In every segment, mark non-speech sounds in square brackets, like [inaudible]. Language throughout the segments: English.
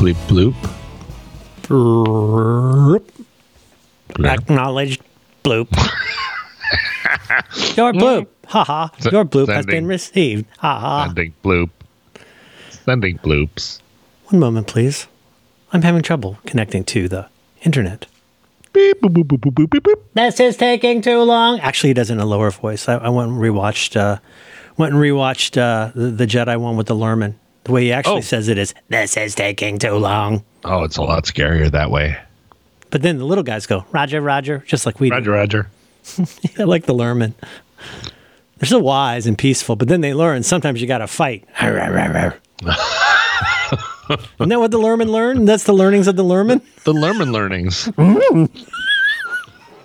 bleep bloop. Bloop. Bloop. Acknowledged bloop. [laughs] Your bloop. Haha. Your bloop has been Sending. received. Haha. Sending bloop. Sending bloops. One moment, please. I'm having trouble connecting to the internet. Beep boop boop boop boop boop boop. boop. This is taking too long. Actually, he does it in a lower voice. I, I went and rewatched. Uh, went and rewatched uh, the, the Jedi one with the Lurmen. The way he actually Oh. says it is, "This is taking too long." Oh, it's a lot scarier that way. But then the little guys go, "Roger, Roger," just like we do. Roger, Roger. [laughs] do. I like the Lurmen. They're so wise and peaceful, but then they learn sometimes you got to fight. [laughs] Isn't that what the Lurmen learned? That's the learnings of the Lurmen. The Lurmen learnings. [laughs]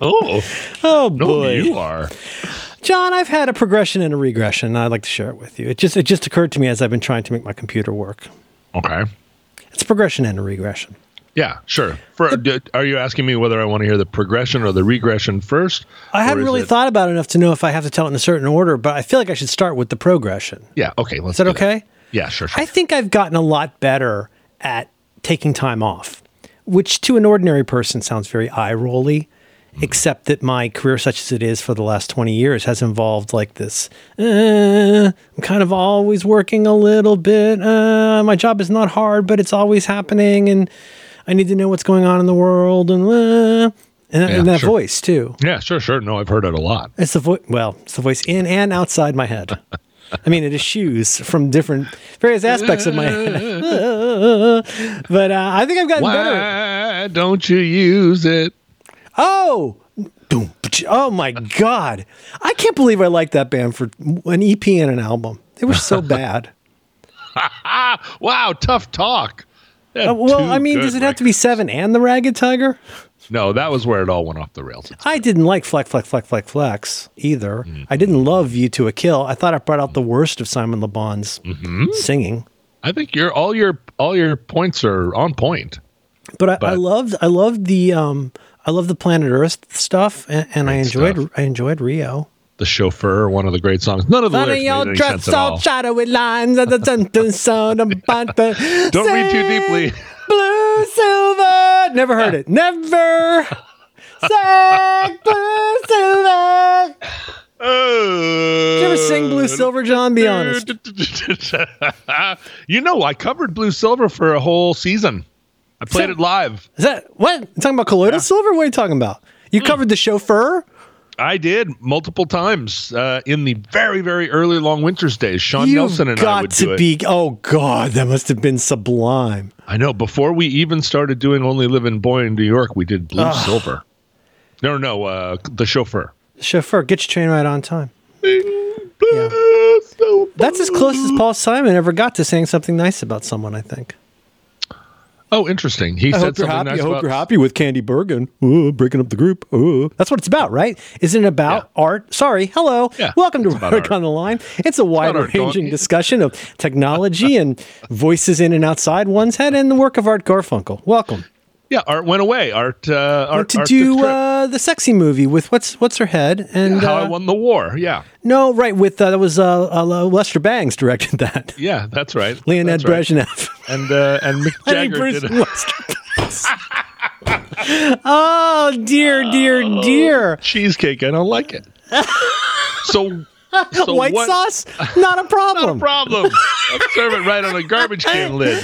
oh, Oh no, boy, you are. John, I've had a progression and a regression. and I'd like to share it with you. It just it just occurred to me as I've been trying to make my computer work. Okay. It's a progression and a regression. Yeah, sure. For, d- are you asking me whether I want to hear the progression or the regression first? I hadn't really it- thought about it enough to know if I have to tell it in a certain order, but I feel like I should start with the progression. Yeah. Okay. Let's. Is that okay? Yeah. Sure. sure. I think I've gotten a lot better at taking time off, which to an ordinary person sounds very eye rolly, except that my career, such as it is for the last 20 years, has involved like this. Uh, I'm kind of always working a little bit. Uh, my job is not hard, but it's always happening, and I need to know what's going on in the world, and, uh, and, and that sure. voice too. yeah. Sure. Sure. No, I've heard it a lot. It's the voice. Well, it's the voice in and outside my head. I mean, it eschews from different various aspects of my head. [laughs] but uh, I think I've gotten better. Why don't you use it? Oh, Boom. oh my god! I can't believe I liked that band for an EP and an album. They were so bad. [laughs] Wow, tough talk. Uh, well, I mean, does it have to be. Seven and the Ragged Tiger? No, that was where it all went off the rails. I didn't like Fleck, Fleck, Fleck, Fleck, Flex either. Mm-hmm. I didn't love View to a Kill. I thought I brought out the worst of Simon Le Bon's Mm-hmm. singing. I think your all your all your points are on point. But I, I loved I loved the um I love the Planet Earth stuff, and, and I enjoyed stuff. I enjoyed Rio. The chauffeur, one of the great songs. None of the Funny lyrics old any dress all. shadowy lines of the dun dun sound the [laughs] Don't read too deeply. Blue silver. Never heard it. Never. [laughs] Sang blue silver. Did you ever sing Blue Silver, John? Be honest. [laughs] you know, I covered Blue Silver for a whole season. I played it live. Is that what? You talking about colloidal silver? What are you talking about? You Hmm. covered the chauffeur? I did multiple times uh, in the very, very early Long Winters days. Sean You've Nelson and I got would do to it. be. Oh God, that must have been sublime. I know. Before we even started doing Only Living Boy in New York, we did Blue Silver. No, no, uh, the chauffeur. Chauffeur, get your train right on time. Silver. That's as close as Paul Simon ever got to saying something nice about someone. I think. Oh, interesting. He I said something happy. nice I hope about- you're happy with Candy Bergen. Ooh, breaking up the group. Ooh. That's what it's about, right? Isn't it about art? Sorry. Hello. Yeah, Welcome to it's about Work art. on the Line. It's a wide ranging discussion of [laughs] technology and voices in and outside one's head and the work of Art Garfunkel. Welcome. Yeah, Art went away. Art, uh, Art to Art do uh, the sexy movie with what's what's her head and How uh, I Won the War. Yeah, no right with uh, that was uh, uh, Lester Bangs directed that. yeah, that's right. Leonid That's right. Brezhnev. and uh, and Mick [laughs] Jagger Bruce did. Lester [laughs] oh dear, dear, dear. cheesecake. I don't like it. [laughs] so, so White what- sauce, not a Not problem. a problem. I'll serve it right on a garbage can lid.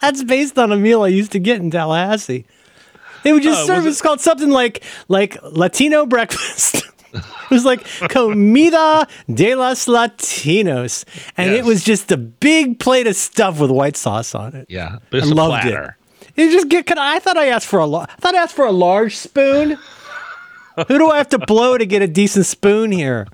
That's based on a meal I used to get in Tallahassee. They would just Uh, serve was it's called something like like Latino breakfast. [laughs] it was like comida de los Latinos, and it was just a big plate of stuff with white sauce on it. Yeah, I loved platter. it. You just get. Could I, thought I asked for a. I thought I asked for a large spoon. [laughs] Who do I have to blow to get a decent spoon here?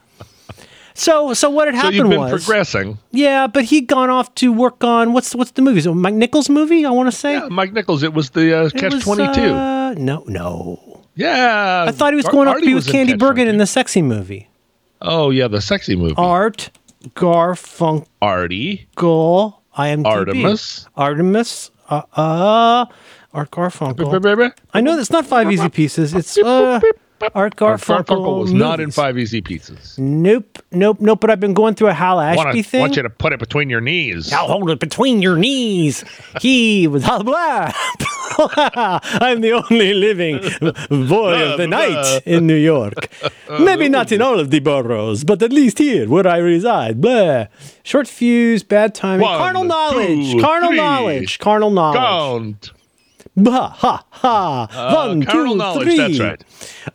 So, so what had happened So you've been was, progressing. yeah, but he'd gone off to work on what's what's the movie? So Mike Nichols movie, I want to say. Yeah, Mike Nichols. It was the uh, Catch Twenty Two. uh, no, no. yeah, I thought he was Ar- going off to be with Candy Bergen in the sexy movie. Oh yeah, the sexy movie. Art Garfunkel. Artie, I am Artemis. Artemis. Uh, uh Art Garfunkel. I know that's not five easy pieces. It's uh, Art Art Garfunkel, Garfunkel was not in. Five Easy Pieces. Nope, nope, nope. But I've been going through a Hal Ashby Want, thing. want you to put it between your knees. I'll hold it between your knees. He was blah, blah. I'm the only living boy of the night in New York. Maybe not in all of the boroughs, but at least here where I reside. Blah. Short fuse, bad timing. One, carnal knowledge. two, carnal three. knowledge. Carnal knowledge. Count. Bah, ha, ha. One, Uh, carnal two, knowledge. three. That's right.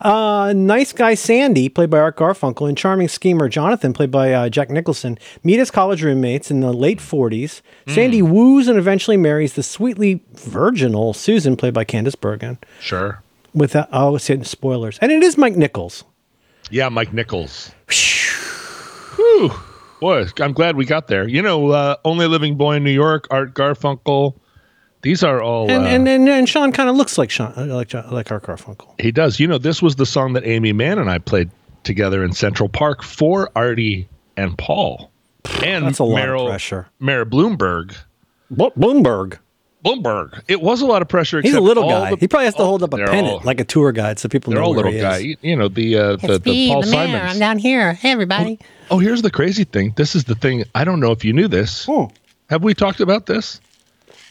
Uh, nice guy Sandy, played by Art Garfunkel, and charming schemer Jonathan, played by uh, Jack Nicholson, meet as college roommates in the late 40s. Hmm. Sandy woos and eventually marries the sweetly virginal Susan, played by Candice Bergen. Sure. With that, oh, it's in spoilers, and it is Mike Nichols. Yeah, Mike Nichols. Whew. Boy, I'm glad we got there. You know, uh, Only Living Boy in New York, Art Garfunkel. These are all. And uh, and, and and Sean kind of looks like Sean, uh, like like Art Garfunkel. he does. You know, this was the song that Aimee Mann and I played together in Central Park for Artie and Paul. And That's a lot of pressure. Mayor Bloomberg. Bloomberg. Bloomberg. It was a lot of pressure. He's a little guy. the- he probably has to all- hold up a pennant all- like a tour guide so people They're know all where little he guy. You know the uh, the, the Paul Simons. down here. Hey, everybody. Oh, here's the crazy thing. This is the thing. I don't know if you knew this. Oh. Have we talked about this?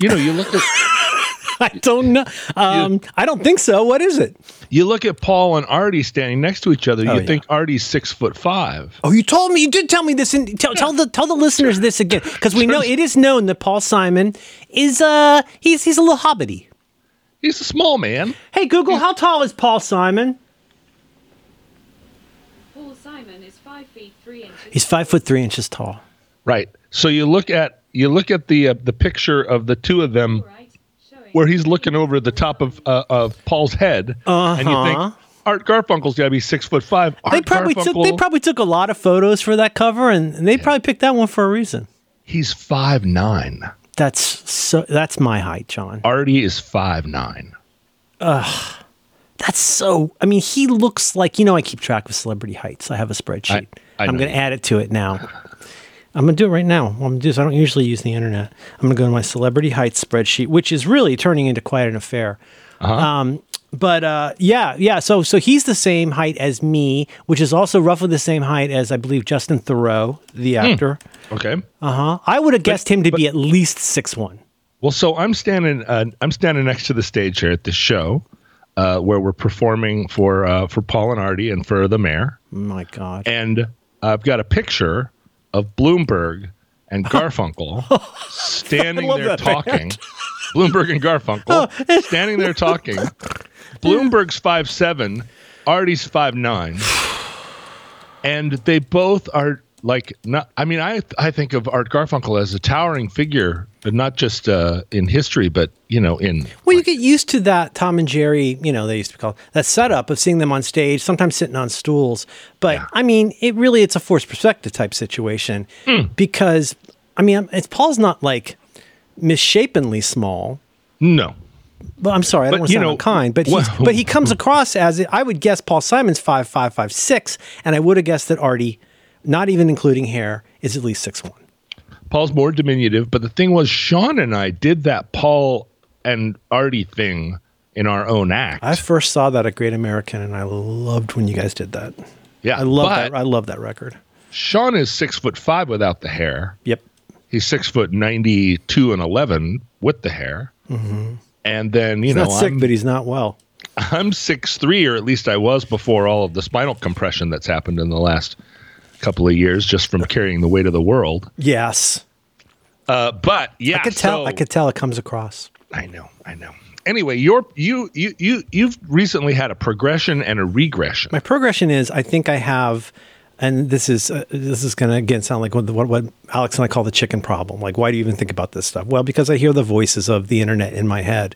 You know, you look at [laughs] I don't know. Um, I don't think so. What is it? you look at Paul and Artie standing next to each other. Oh, you yeah. think Artie's six foot five. Oh, you told me. You did tell me this. And tell, tell the tell the listeners this again, because we know it is known that Paul Simon is uh he's he's a little hobbity. He's a small man. Hey Google, how tall is Paul Simon? Paul Simon is five feet three inches. He's five foot three inches tall. Right. So you look at you look at the uh, the picture of the two of them where he's looking over the top of uh, of Paul's head, and you Uh-huh. think Art Garfunkel's got to be six foot five. Art They probably took they probably took a lot of photos for that cover, and, and they probably picked that one for a reason. he's five nine. That's so. That's my height, John. Artie is five nine. Ugh. That's so. I mean, he looks like you know. I keep track of celebrity heights. I have a spreadsheet. I am going to add it to it now. I'm going to do it right now. What I'm gonna do this. I don't usually use the internet. I'm going to go to my celebrity heights spreadsheet, which is really turning into quite an affair. Uh-huh. Um, but uh, yeah, yeah. So so he's the same height as me, which is also roughly the same height as I believe Justin Theroux, the Hmm. actor. Okay. Uh huh. I would have guessed him to be at least six one. Well, so I'm standing. Uh, I'm standing next to the stage here at this show, uh, where we're performing for uh, for Paul and Artie and for the mayor, My God. and I've got a picture of Bloomberg and [laughs] Garfunkel [laughs] standing there that talking. [laughs] Bloomberg and Garfunkel standing there talking. Bloomberg's five seven, Artie's five nine, [sighs] and they both are like not. I mean, I I think of Art Garfunkel as a towering figure, but not just uh, in history, but you know, in Well, you get used to that Tom and Jerry, you know, they used to call that setup of seeing them on stage, sometimes sitting on stools. But Yeah. I mean, it really it's a forced perspective type situation Hmm. because I mean, it's Paul's not like misshapenly small. no. But I'm sorry, I don't want to sound know, unkind, but he's, well- but he comes [laughs] across as I would guess Paul Simon's five five five six, and I would have guessed that Artie, not even including hair, is at least six one. Paul's more diminutive, but the thing was, Sean and I did that Paul and Artie thing in our own act. I first saw that at Great American, and I loved when you guys did that. yeah, I love that. I love that record. Sean is six foot five without the hair. Yep. He's six foot ninety two and eleven with the hair. And then you Mm-hmm. He's know not sick, I'm, but he's not well. I'm six three, or at least I was before all of the spinal compression that's happened in the last couple of years, just from carrying the weight of the world. Yes. Uh, but yeah, I could tell. so- I could tell it comes across. I know, I know. Anyway, you're you you you you've recently had a progression and a regression. My progression is I think I have, and this is uh, this is going to again sound like what, what what Alex and I call the chicken problem. Like, why do you even think about this stuff? Well, because I hear the voices of the internet in my head.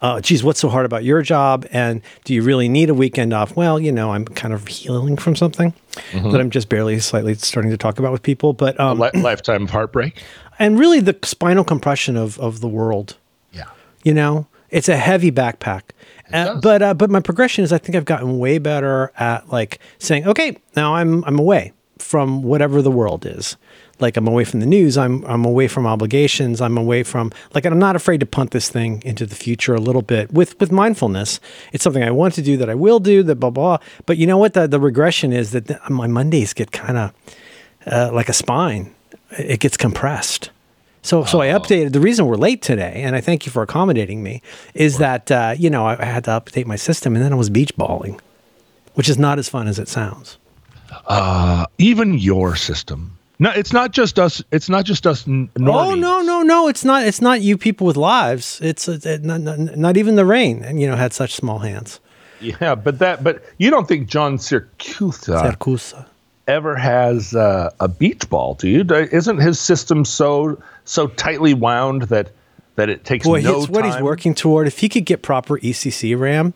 Uh, geez, what's so hard about your job? And do you really need a weekend off? Well, you know, I'm kind of healing from something that I'm just barely slightly starting to talk about with people. But um, Li- lifetime of heartbreak. and really the spinal compression of of the world. Yeah. You know, it's a heavy backpack. Uh, but uh, but my progression is I think I've gotten way better at like saying, okay, now I'm I'm away from whatever the world is. Like I'm away from the news, I'm I'm away from obligations, I'm away from like and I'm not afraid to punt this thing into the future a little bit with with mindfulness. It's something I want to do that I will do that blah blah. But you know what the the regression is that the, my Mondays get kind of uh, like a spine. It gets compressed. So, so I updated. The reason we're late today, and I thank you for accommodating me, is that uh, you know I, I had to update my system, and then I was beach balling, which is not as fun as it sounds. Even your system. No, it's not just us. It's not just us. n- Oh no, no, no! It's not. It's not you people with lives. It's uh, uh, not, not, not even the rain, and you know had such small hands. Yeah, but that. But you don't think John Siracusa. ever has uh, a beach ball, do you? Isn't his system so so tightly wound that that it takes Boy, no it's what he's working toward. If he could get proper ECC RAM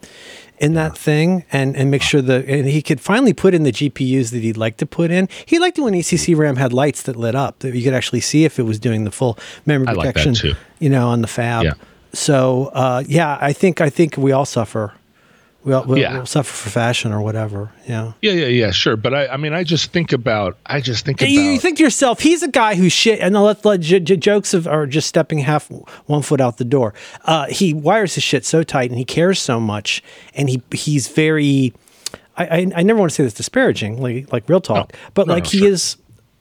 in that thing, and and make sure that and he could finally put in the GPUs that he'd like to put in. He liked it when ECC RAM had lights that lit up that you could actually see if it was doing the full memory I like protection. too. You know, on the fab. Yeah. So uh, yeah, I think I think we all suffer. We all, we'll, Yeah. we'll suffer for fashion or whatever. Yeah. Yeah, yeah, yeah, sure. But I, I mean, I just think about. I just think about. You, you think to yourself, he's a guy who shit, and let, let j- j- jokes of are just stepping half one foot out the door. Uh, he wires his shit so tight, and he cares so much, and he he's very. I, I, I never want to say this disparaging, like like real talk, No. but No, like no, he sure. is.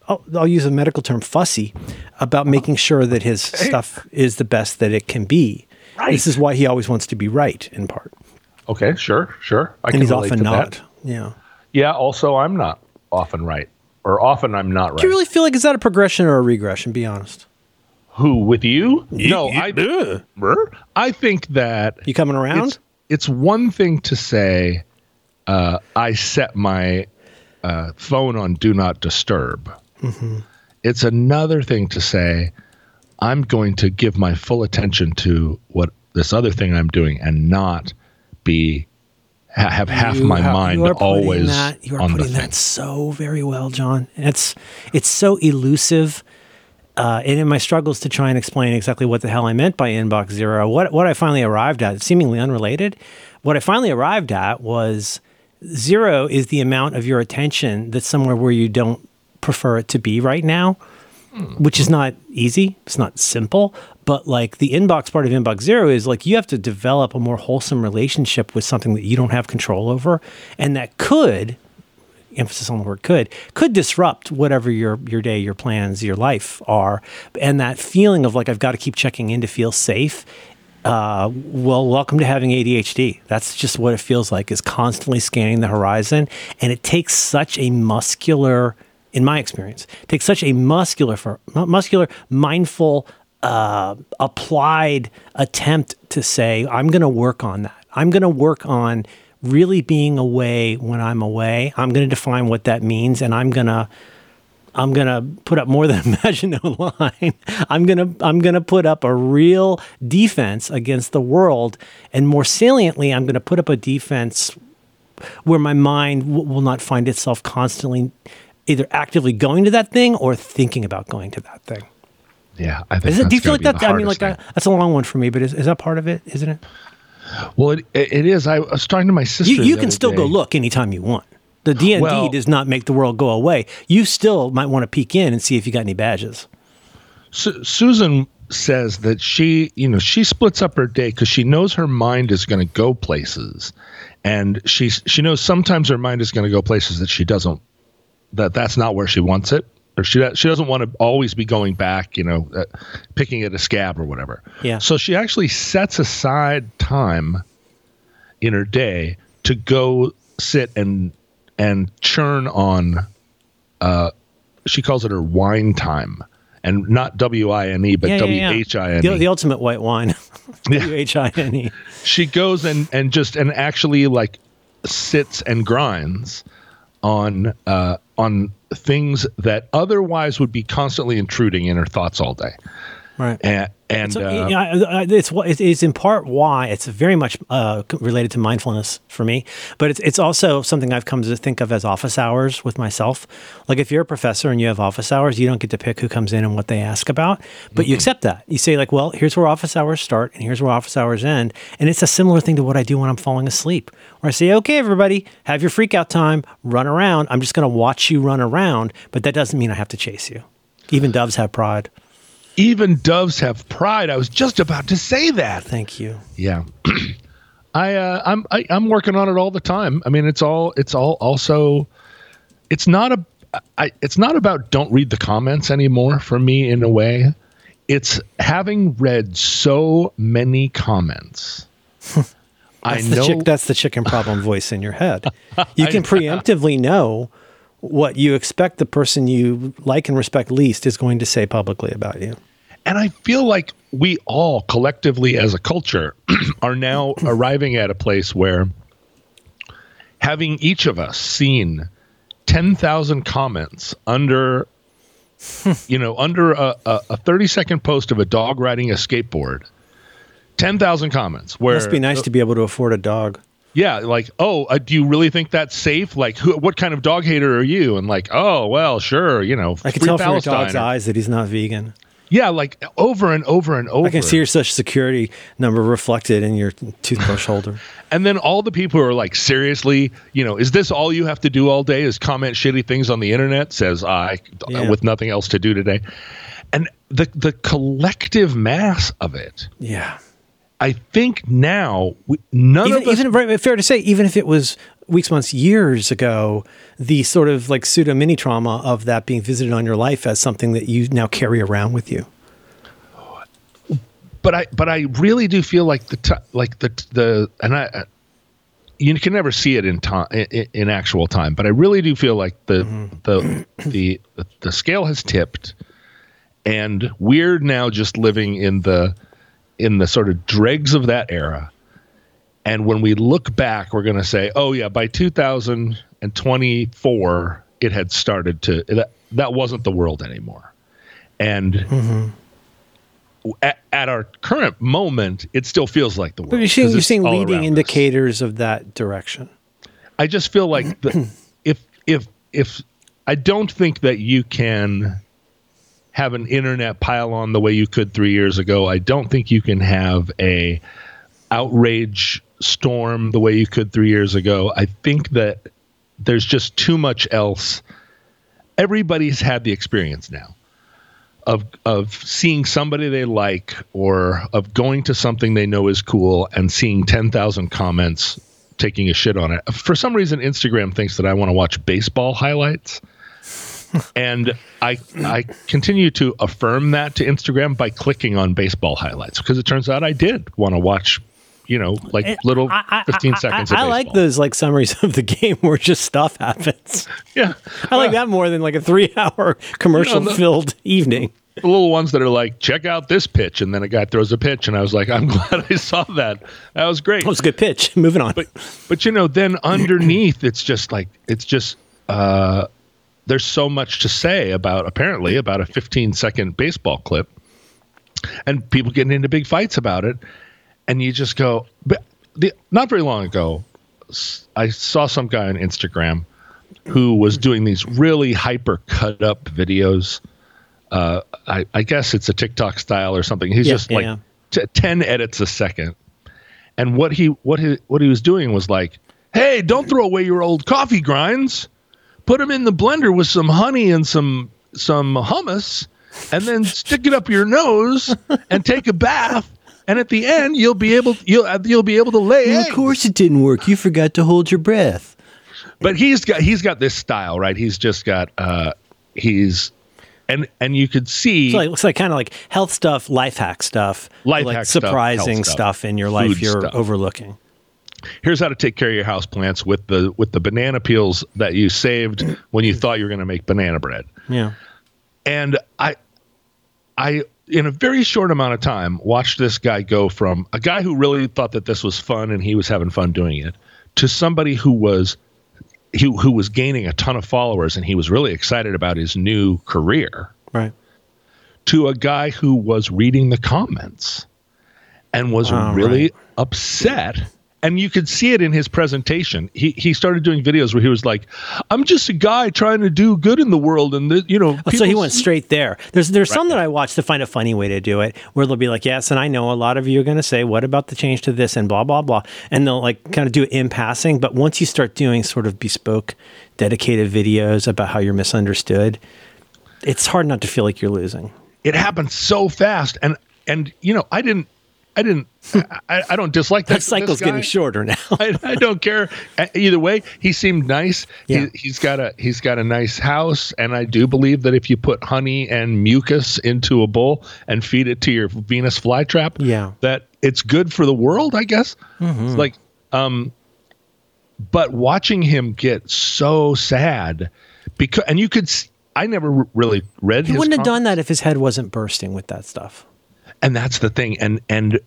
I'll, I'll use a medical term, fussy, about making sure that his stuff is the best that it can be. Right. This is why he always wants to be right, in part, okay, sure, sure. I and can he's relate often to not. that. Yeah. Yeah. Also, I'm not often right, or often I'm not right. Do you really feel like is that a progression or a regression? Be honest. Who with you? no, you- I. do. Brr. I think that You coming around? it's it's one thing to say uh, I set my uh, phone on do not disturb. Mm-hmm. It's another thing to say I'm going to give my full attention to what this other thing I'm doing and not be have half You my are- mind always that, you are on the putting that so very well, John. It's it's so elusive. Uh, and in my struggles to try and explain exactly what the hell I meant by inbox zero, what what I finally arrived at, seemingly unrelated, what I finally arrived at was zero is the amount of your attention that's somewhere where you don't prefer it to be right now, which is not easy. It's not simple, but like the inbox part of inbox zero is like you have to develop a more wholesome relationship with something that you don't have control over, and that could emphasis on the word could could disrupt whatever your your day your plans your life are and that feeling of like i've got to keep checking in to feel safe uh, well welcome to having adhd that's just what it feels like is constantly scanning the horizon and it takes such a muscular in my experience takes such a muscular for muscular mindful uh, applied attempt to say i'm going to work on that i'm going to work on really being away when I'm away. I'm going to define what that means, and I'm going to I'm to put up more than [laughs] Maginot line. I'm going to I'm to put up a real defense against the world, and more saliently, I'm going to put up a defense where my mind w- will not find itself constantly either actively going to that thing or thinking about going to that thing. Yeah, I think. Is it? Do you feel like that? I mean, like that, that's a long one for me, but is, is that part of it? Isn't it? Well, it, it is. I was talking to my sister. You, you can still go day. look anytime you want. The DND Well- does not make the world go away. You still might want to peek in and see if you got any badges. Su- Susan says that she, you know, she splits up her day because she knows her mind is going to go places, and she she knows sometimes her mind is going to go places that she doesn't, that that's not where she wants it, or she she doesn't want to always be going back, you know, uh, picking at a scab or whatever. Yeah. So she actually sets aside time in her day to go sit and and churn on uh she calls it her wine time and not w-i-n-e but w-h-i-n-e The, the ultimate white wine. [laughs] W H I N E. she goes and and just and actually like sits and grinds on uh on things that otherwise would be constantly intruding in her thoughts all day Right. And, and So, uh, you know, it's wh- it is in part why it's very much uh, related to mindfulness for me, but it's it's also something I've come to think of as office hours with myself. Like if you're a professor and you have office hours, you don't get to pick who comes in and what they ask about, but you accept that. You say like, well, here's where office hours start and here's where office hours end, and it's a similar thing to what I do when I'm falling asleep, where I say, okay, everybody, have your freak out time, run around. I'm just going to watch you run around, but that doesn't mean I have to chase you. Even doves have pride. Even doves have pride. I was just about to say that. Thank you. Yeah. [clears throat] I uh, I'm I, I'm working on it all the time. I mean, it's all it's all also it's not a I, it's not about don't read the comments anymore for me in a way. It's having read so many comments. [laughs] I the, know chick, that's the chicken problem [laughs] voice in your head. You can preemptively know what you expect the person you like and respect least is going to say publicly about you. And I feel like we all collectively as a culture [clears throat] are now [clears throat] arriving at a place where having each of us seen 10,000 comments under [laughs] you know under a, a, a 30 second post of a dog riding a skateboard 10,000 comments where Must be nice to be able to afford a dog. yeah, like, oh, uh, do you really think that's safe? Like, who, what kind of dog hater are you? And like, oh, well, sure, you know, I can tell from your dog's eyes that he's not vegan. Yeah, like over and over and over. I can see your social security number reflected in your toothbrush holder. [laughs] And then all the people who are like, seriously, you know, is this all you have to do all day? Is comment shitty things on the internet? Says I, uh, Yeah. with nothing else to do today. And the the collective mass of it, Yeah. I think now we, none Even, of us. even right, fair to say, even if it was weeks, months, years ago, the sort of like pseudo mini trauma of that being visited on your life as something that you now carry around with you. but I but I really do feel like the t- like the the and I. You can never see it in time in, in actual time, but I really do feel like mm-hmm. the the the the scale has tipped, and we're now just living in the in the sort of dregs of that era. And when we look back, we're going to say, "Oh yeah, by 2024, it had started to that that wasn't the world anymore." And mm-hmm. at, at our current moment, it still feels like the world. But you're seeing, you're seeing leading around us. indicators of that direction. I just feel like [clears throat] the, if if if I don't think that you can have an internet pile on the way you could three years ago. I don't think you can have a outrage storm the way you could three years ago. I think that there's just too much else. Everybody's had the experience now of of seeing somebody they like or of going to something they know is cool and seeing 10,000 comments taking a shit on it. For some reason Instagram thinks that I want to watch baseball highlights. [laughs] and I I continue to affirm that to Instagram by clicking on baseball highlights because it turns out I did want to watch, you know, like little I- I- 15 I- seconds I, of I like those like summaries [laughs] of the game where just stuff happens. [laughs] Yeah. I like that more than like a three-hour [laughs] commercial-filled evening. the little ones that are like, check out this pitch, and then a guy throws a pitch, and I was like, I'm glad I saw that. That was great. That was a good pitch. Moving on. but but you know, then [clears throat] underneath, it's just like it's just uh, there's so much to say about apparently about a 15 second baseball clip, and people getting into big fights about it, and you just go. But the, not very long ago, I saw some guy on Instagram who was doing these really hyper cut up videos. Uh, I, I guess it's a TikTok style or something. He's Yeah, just like yeah. t- ten edits a second, and what he what he what he was doing was like, "Hey, don't throw away your old coffee grinds. Put them in the blender with some honey and some some hummus, and then stick it up your nose and take a bath. And at the end, you'll be able you'll you'll be able to lay eggs." it didn't work. You forgot to hold your breath. but he's got he's got this style, right? He's just got uh he's and and you could see So it looks like kind of like health stuff, life hack stuff, Life like hack surprising health stuff. stuff, in your life you're stuff. overlooking. here's how to take care of your house plants with the with the banana peels that you saved when you thought you were going to make banana bread. Yeah. And I I in a very short amount of time watched this guy go from a guy who really thought that this was fun and he was having fun doing it to somebody who was who who was gaining a ton of followers and he was really excited about his new career. Right. to a guy who was reading the comments and was Oh, really right. upset. And you could see it in his presentation. He he started doing videos where he was like, "I'm just a guy trying to do good in the world, and the, you know." Oh, so he went straight there. There's there's some that I watch to find a funny way to do it, where they'll be like, "Yes, and I know a lot of you are going to say, what about the change to this and blah blah blah," and they'll like kind of do it in passing. But once you start doing sort of bespoke, dedicated videos about how you're misunderstood, it's hard not to feel like you're losing. It happened so fast, and and you know, I didn't, I didn't, I, I don't dislike that, That cycle's getting shorter now. [laughs] I, I don't care Uh, either way. He seemed nice. Yeah. He, he's got a he's got a nice house, and I do believe that if you put honey and mucus into a bowl and feed it to your Venus flytrap, Yeah. that it's good for the world. I guess. It's like, um, but watching him get so sad because, and you could, I never really read. he wouldn't have done that if his head wasn't bursting with that stuff. And that's the thing. And and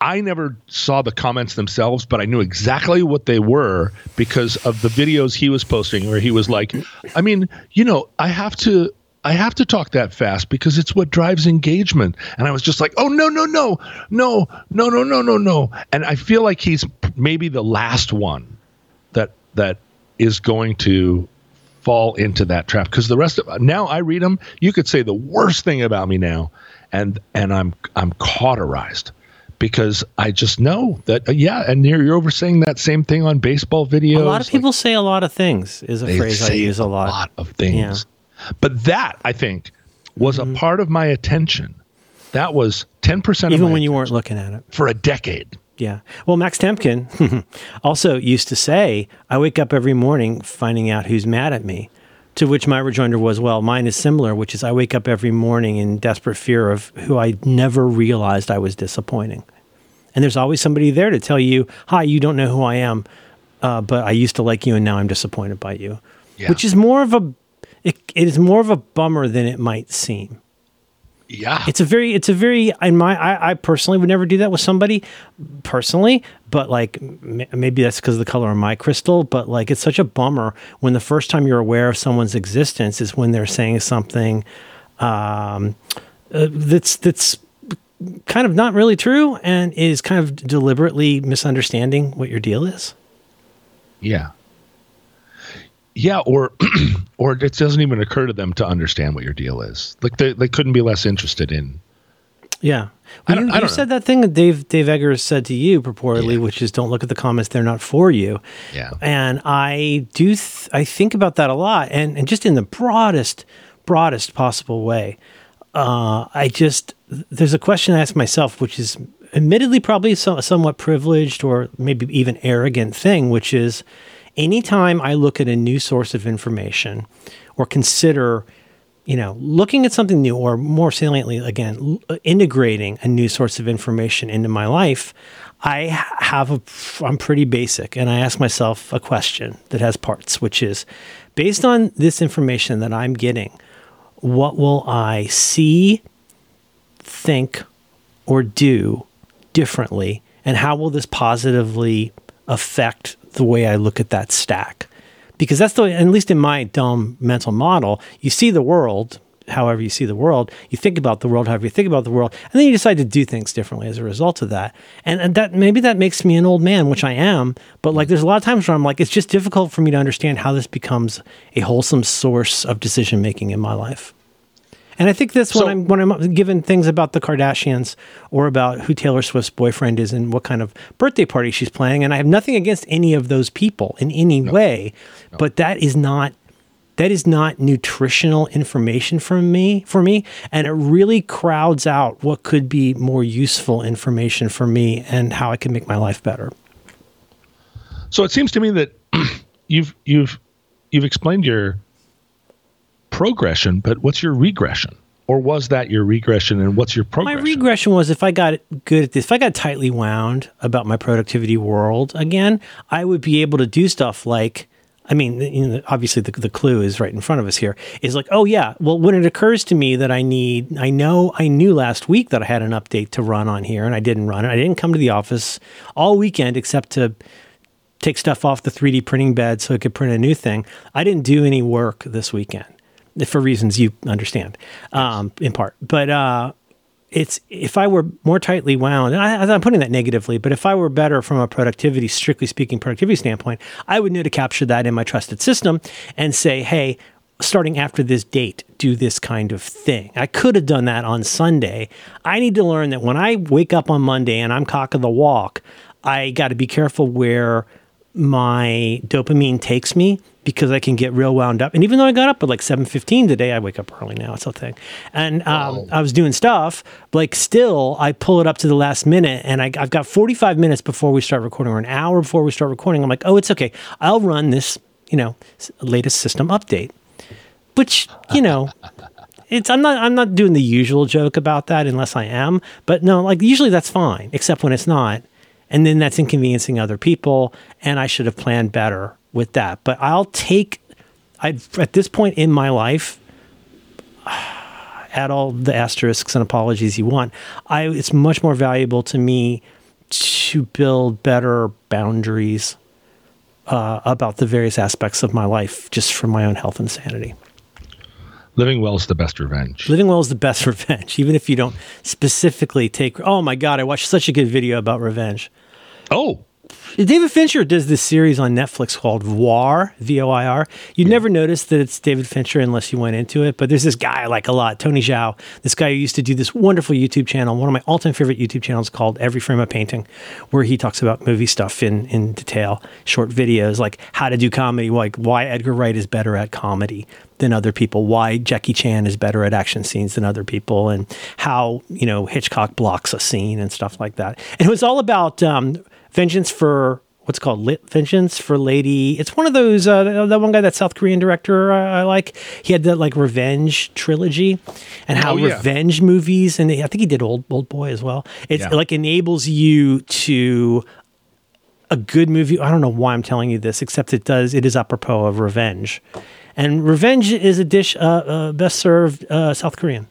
i never saw the comments themselves but i knew exactly what they were because of the videos he was posting where he was like i mean you know i have to i have to talk that fast because it's what drives engagement. And i was just like oh no no no no no no no no no. And i feel like he's maybe the last one that that is going to fall into that trap. Because the rest of now I read them. You could say the worst thing about me now, and and I'm I'm cauterized because I just know that uh, yeah. And you're you're over saying that same thing on baseball videos. A lot of like, people say a lot of things. Is a phrase I use a lot. A lot of things, but that I think was Mm-hmm. a part of my attention. That was ten percent, Even when you weren't looking at it. for a decade. Yeah. Well, Max Temkin [laughs] also used to say, I wake up every morning finding out who's mad at me. To which my rejoinder was, well, mine is similar, which is I wake up every morning in desperate fear of who I never realized I was disappointing. And there's always somebody there to tell you, hi, you don't know who I am, uh, but I used to like you and now I'm disappointed by you. Yeah. Which is more of a, it, it is more of a bummer than it might seem Yeah, it's a very it's a very in my I, I personally would never do that with somebody personally but like m- maybe that's because of the color of my crystal but like it's such a bummer when the first time you're aware of someone's existence is when they're saying something um, uh, that's that's kind of not really true and is kind of deliberately misunderstanding what your deal is Yeah. Yeah, or [clears throat] or it doesn't even occur to them to understand what your deal is. Like they, they couldn't be less interested in. Yeah. Well, you you said that thing that Dave Dave Eggers said to you purportedly, Yeah. which is don't look at the comments; they're not for you. Yeah. And I do th- I think about that a lot, and and just in the broadest broadest possible way. Uh, I just there's a question I ask myself, which is admittedly probably so, somewhat privileged or maybe even arrogant thing, which is anytime I look at a new source of information or consider you know, looking at something new, or more saliently, again, l- uh, integrating a new source of information into my life, I have a, I'm pretty basic, and I ask myself a question that has parts, which is, based on this information that I'm getting, what will I see, think, or do differently, and how will this positively affect the way I look at that stack? because that's the at least in my dumb mental model, you see the world however you see the world, you think about the world however you think about the world, and then you decide to do things differently as a result of that. And, and that maybe that makes me an old man, which I am, but like there's a lot of times where I'm like, it's just difficult for me to understand how this becomes a wholesome source of decision making in my life. And I think that's when I'm when I'm given things about the Kardashians or about who Taylor Swift's boyfriend is and what kind of birthday party she's planning. And I have nothing against any of those people in any way, but that is not that is not nutritional information for me for me and it really crowds out what could be more useful information for me and how I can make my life better. So it seems to me that [clears throat] you've you've you've explained your progression, but what's your regression? Or was that your regression and what's your progression? My regression was if I got good at this, if I got tightly wound about my productivity world again, I would be able to do stuff like, I mean, you know, obviously the, the clue is right in front of us here. Is like, oh yeah, well, when it occurs to me that I need, I know, I knew last week that I had an update to run on here, and I didn't run it. I didn't come to the office all weekend except to take stuff off the 3D printing bed so it could print a new thing. I didn't do any work this weekend. For reasons you understand, um, in part. But uh, it's if I were more tightly wound, and I, I'm putting that negatively, but if I were better from a productivity, strictly speaking, productivity standpoint, I would know to capture that in my trusted system and say, hey, starting after this date, do this kind of thing. I could have done that on Sunday. I need to learn that when I wake up on Monday and I'm cock of the walk, I got to be careful where my dopamine takes me because I can get real wound up. And even though I got up at like 7:15 today, I wake up early now. It's a thing. And um, I was doing stuff, like still I pull it up to the last minute and I, I've got 45 minutes before we start recording or an hour before we start recording. I'm like, oh, it's okay. I'll run this, you know, latest system update, which, you know, [laughs] it's I'm not I'm not doing the usual joke about that unless I am, but no, like usually that's fine, except when it's not. And then that's inconveniencing other people, and I should have planned better with that. But I'll take I at this point in my life [sighs] add all the asterisks and apologies you want. I it's much more valuable to me to build better boundaries uh, about the various aspects of my life, just for my own health and sanity. Living well is the best revenge. Living well is the best [laughs] revenge, even if you don't specifically take. Oh my God, I watched such a good video about revenge. Oh, David Fincher does this series on Netflix called Voir, V O I R. You'd never notice that it's David Fincher unless you went into it, but there's this guy I like a lot, Tony Zhou, this guy who used to do this wonderful YouTube channel, one of my all time favorite YouTube channels called Every Frame of Painting, where he talks about movie stuff in, in detail, short videos like how to do comedy, like why Edgar Wright is better at comedy than other people, why Jackie Chan is better at action scenes than other people, and how, you know, Hitchcock blocks a scene and stuff like that. And it was all about um, vengeance for what's called lit vengeance for lady it's one of those uh, that one guy that south korean director uh, i like he had that like revenge trilogy and how Oh, yeah. revenge movies and i think he did old old boy as well it's Yeah. like enables you to a good movie i don't know why i'm telling you this except it does it is apropos of revenge and revenge is a dish uh, uh, best served uh, south korean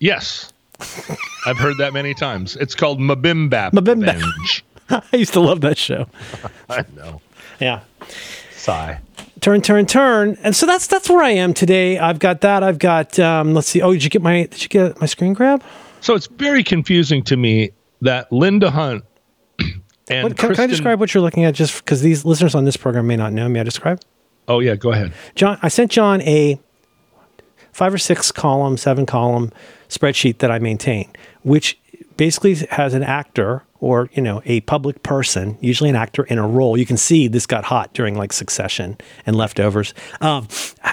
yes. [laughs] I've heard that many times. It's called Mabimbap. Mabimbap. Revenge. [laughs] i used to love that show [laughs] I know. yeah Sigh. turn, turn, turn. And so that's that's where I am today. I've got that. I've got um, let's see. Oh, did you get my did you get my screen grab? So it's very confusing to me that Linda Hunt [clears throat] and What, can, can I describe what you're looking at? Just because these listeners on this program may not know. May I describe? Oh yeah, go ahead. John, I sent John a five or six column, seven column spreadsheet that I maintain, which basically has an actor or you know a public person, usually an actor in a role. You can see this got hot during like Succession and Leftovers, um,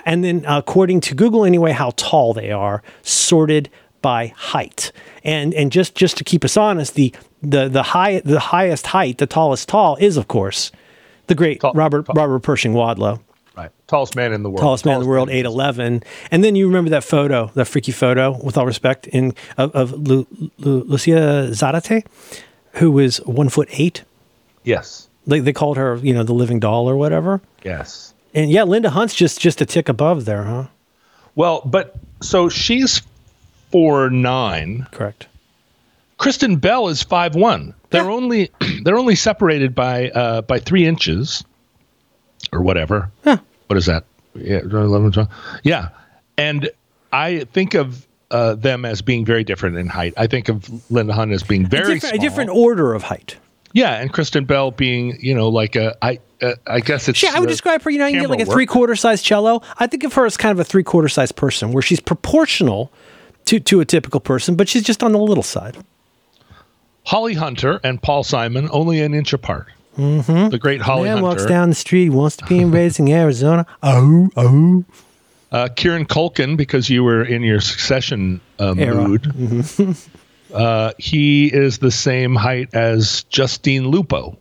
and then according to Google anyway, how tall they are, sorted by height. And and just just to keep us honest, the the the high the highest height, the tallest tall is of course the great Robert. Robert Pershing Wadlow. Tallest man in the world. tallest man in the world, eight eleven. And then you remember that photo, that freaky photo, with all respect, in of, of Lu, Lu, Lucia Zarate, who was one foot eight. Yes. They, they called her, you know, the living doll or whatever. Yes. And yeah, Linda Hunt's just just a tick above there, huh? Well, but so she's four nine. Correct. Kristen Bell is five one. They're only [clears throat] they're only separated by uh, by three inches, or whatever. Huh. What is that? Yeah, 11, 12. yeah. And I think of uh, them as being very different in height. I think of Linda Hunt as being A very different, a different order of height. Yeah, and Kristen Bell being you know like a I uh, I guess it's Yeah, I would describe her. You know, you can get like a work. three quarter size cello. I think of her as kind of a three quarter size person, where she's proportional to to a typical person, but she's just on the little side. Holly Hunter and Paul Simon only an inch apart. Mm-hmm. The great Holly Man walks down the street, wants to be in Raising Arizona. Oh, oh. Uh, Kieran Culkin, because you were in your succession uh, mood. [laughs] uh, he is the same height as Justine Lupe.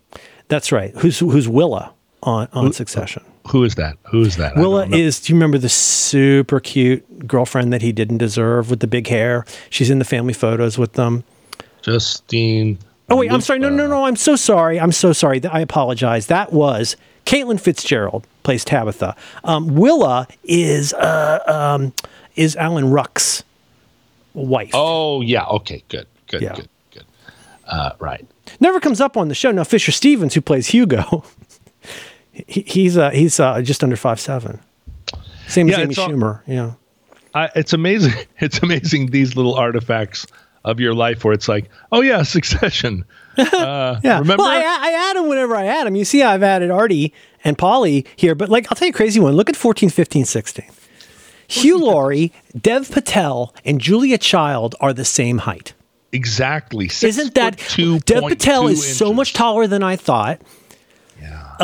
That's right. Who's who's Willa on on Succession? Who is that? Who is that? Willa is. Do you remember the super cute girlfriend that he didn't deserve with the big hair? She's in the family photos with them. Justine. Oh wait, I'm sorry. No, no, no. I'm so sorry. I'm so sorry. I apologize. That was Caitlin Fitzgerald plays Tabitha. Um, Willa is uh, um, is Alan Ruck's wife. Oh yeah. Okay. Good. Good. Yeah. Good. Good. Uh, right. Never comes up on the show. Now Fisher Stevens, who plays Hugo, [laughs] he, he's uh, he's uh, just under five seven. Same Yeah, as Amy all- Schumer. Yeah. I, it's amazing. [laughs] It's amazing these little artifacts of your life where it's like, oh yeah, [laughs] Succession. Uh, [laughs] Yeah. Remember? Well, I, I add them whenever I add them. You see, I've added Artie and Polly here, but like, I'll tell you a crazy one. Look at 14, 15, 16. Hugh Laurie, Dev Patel, and Julia Child are the same height. exactly. Isn't that Dev Patel is so much taller than I thought. Yeah.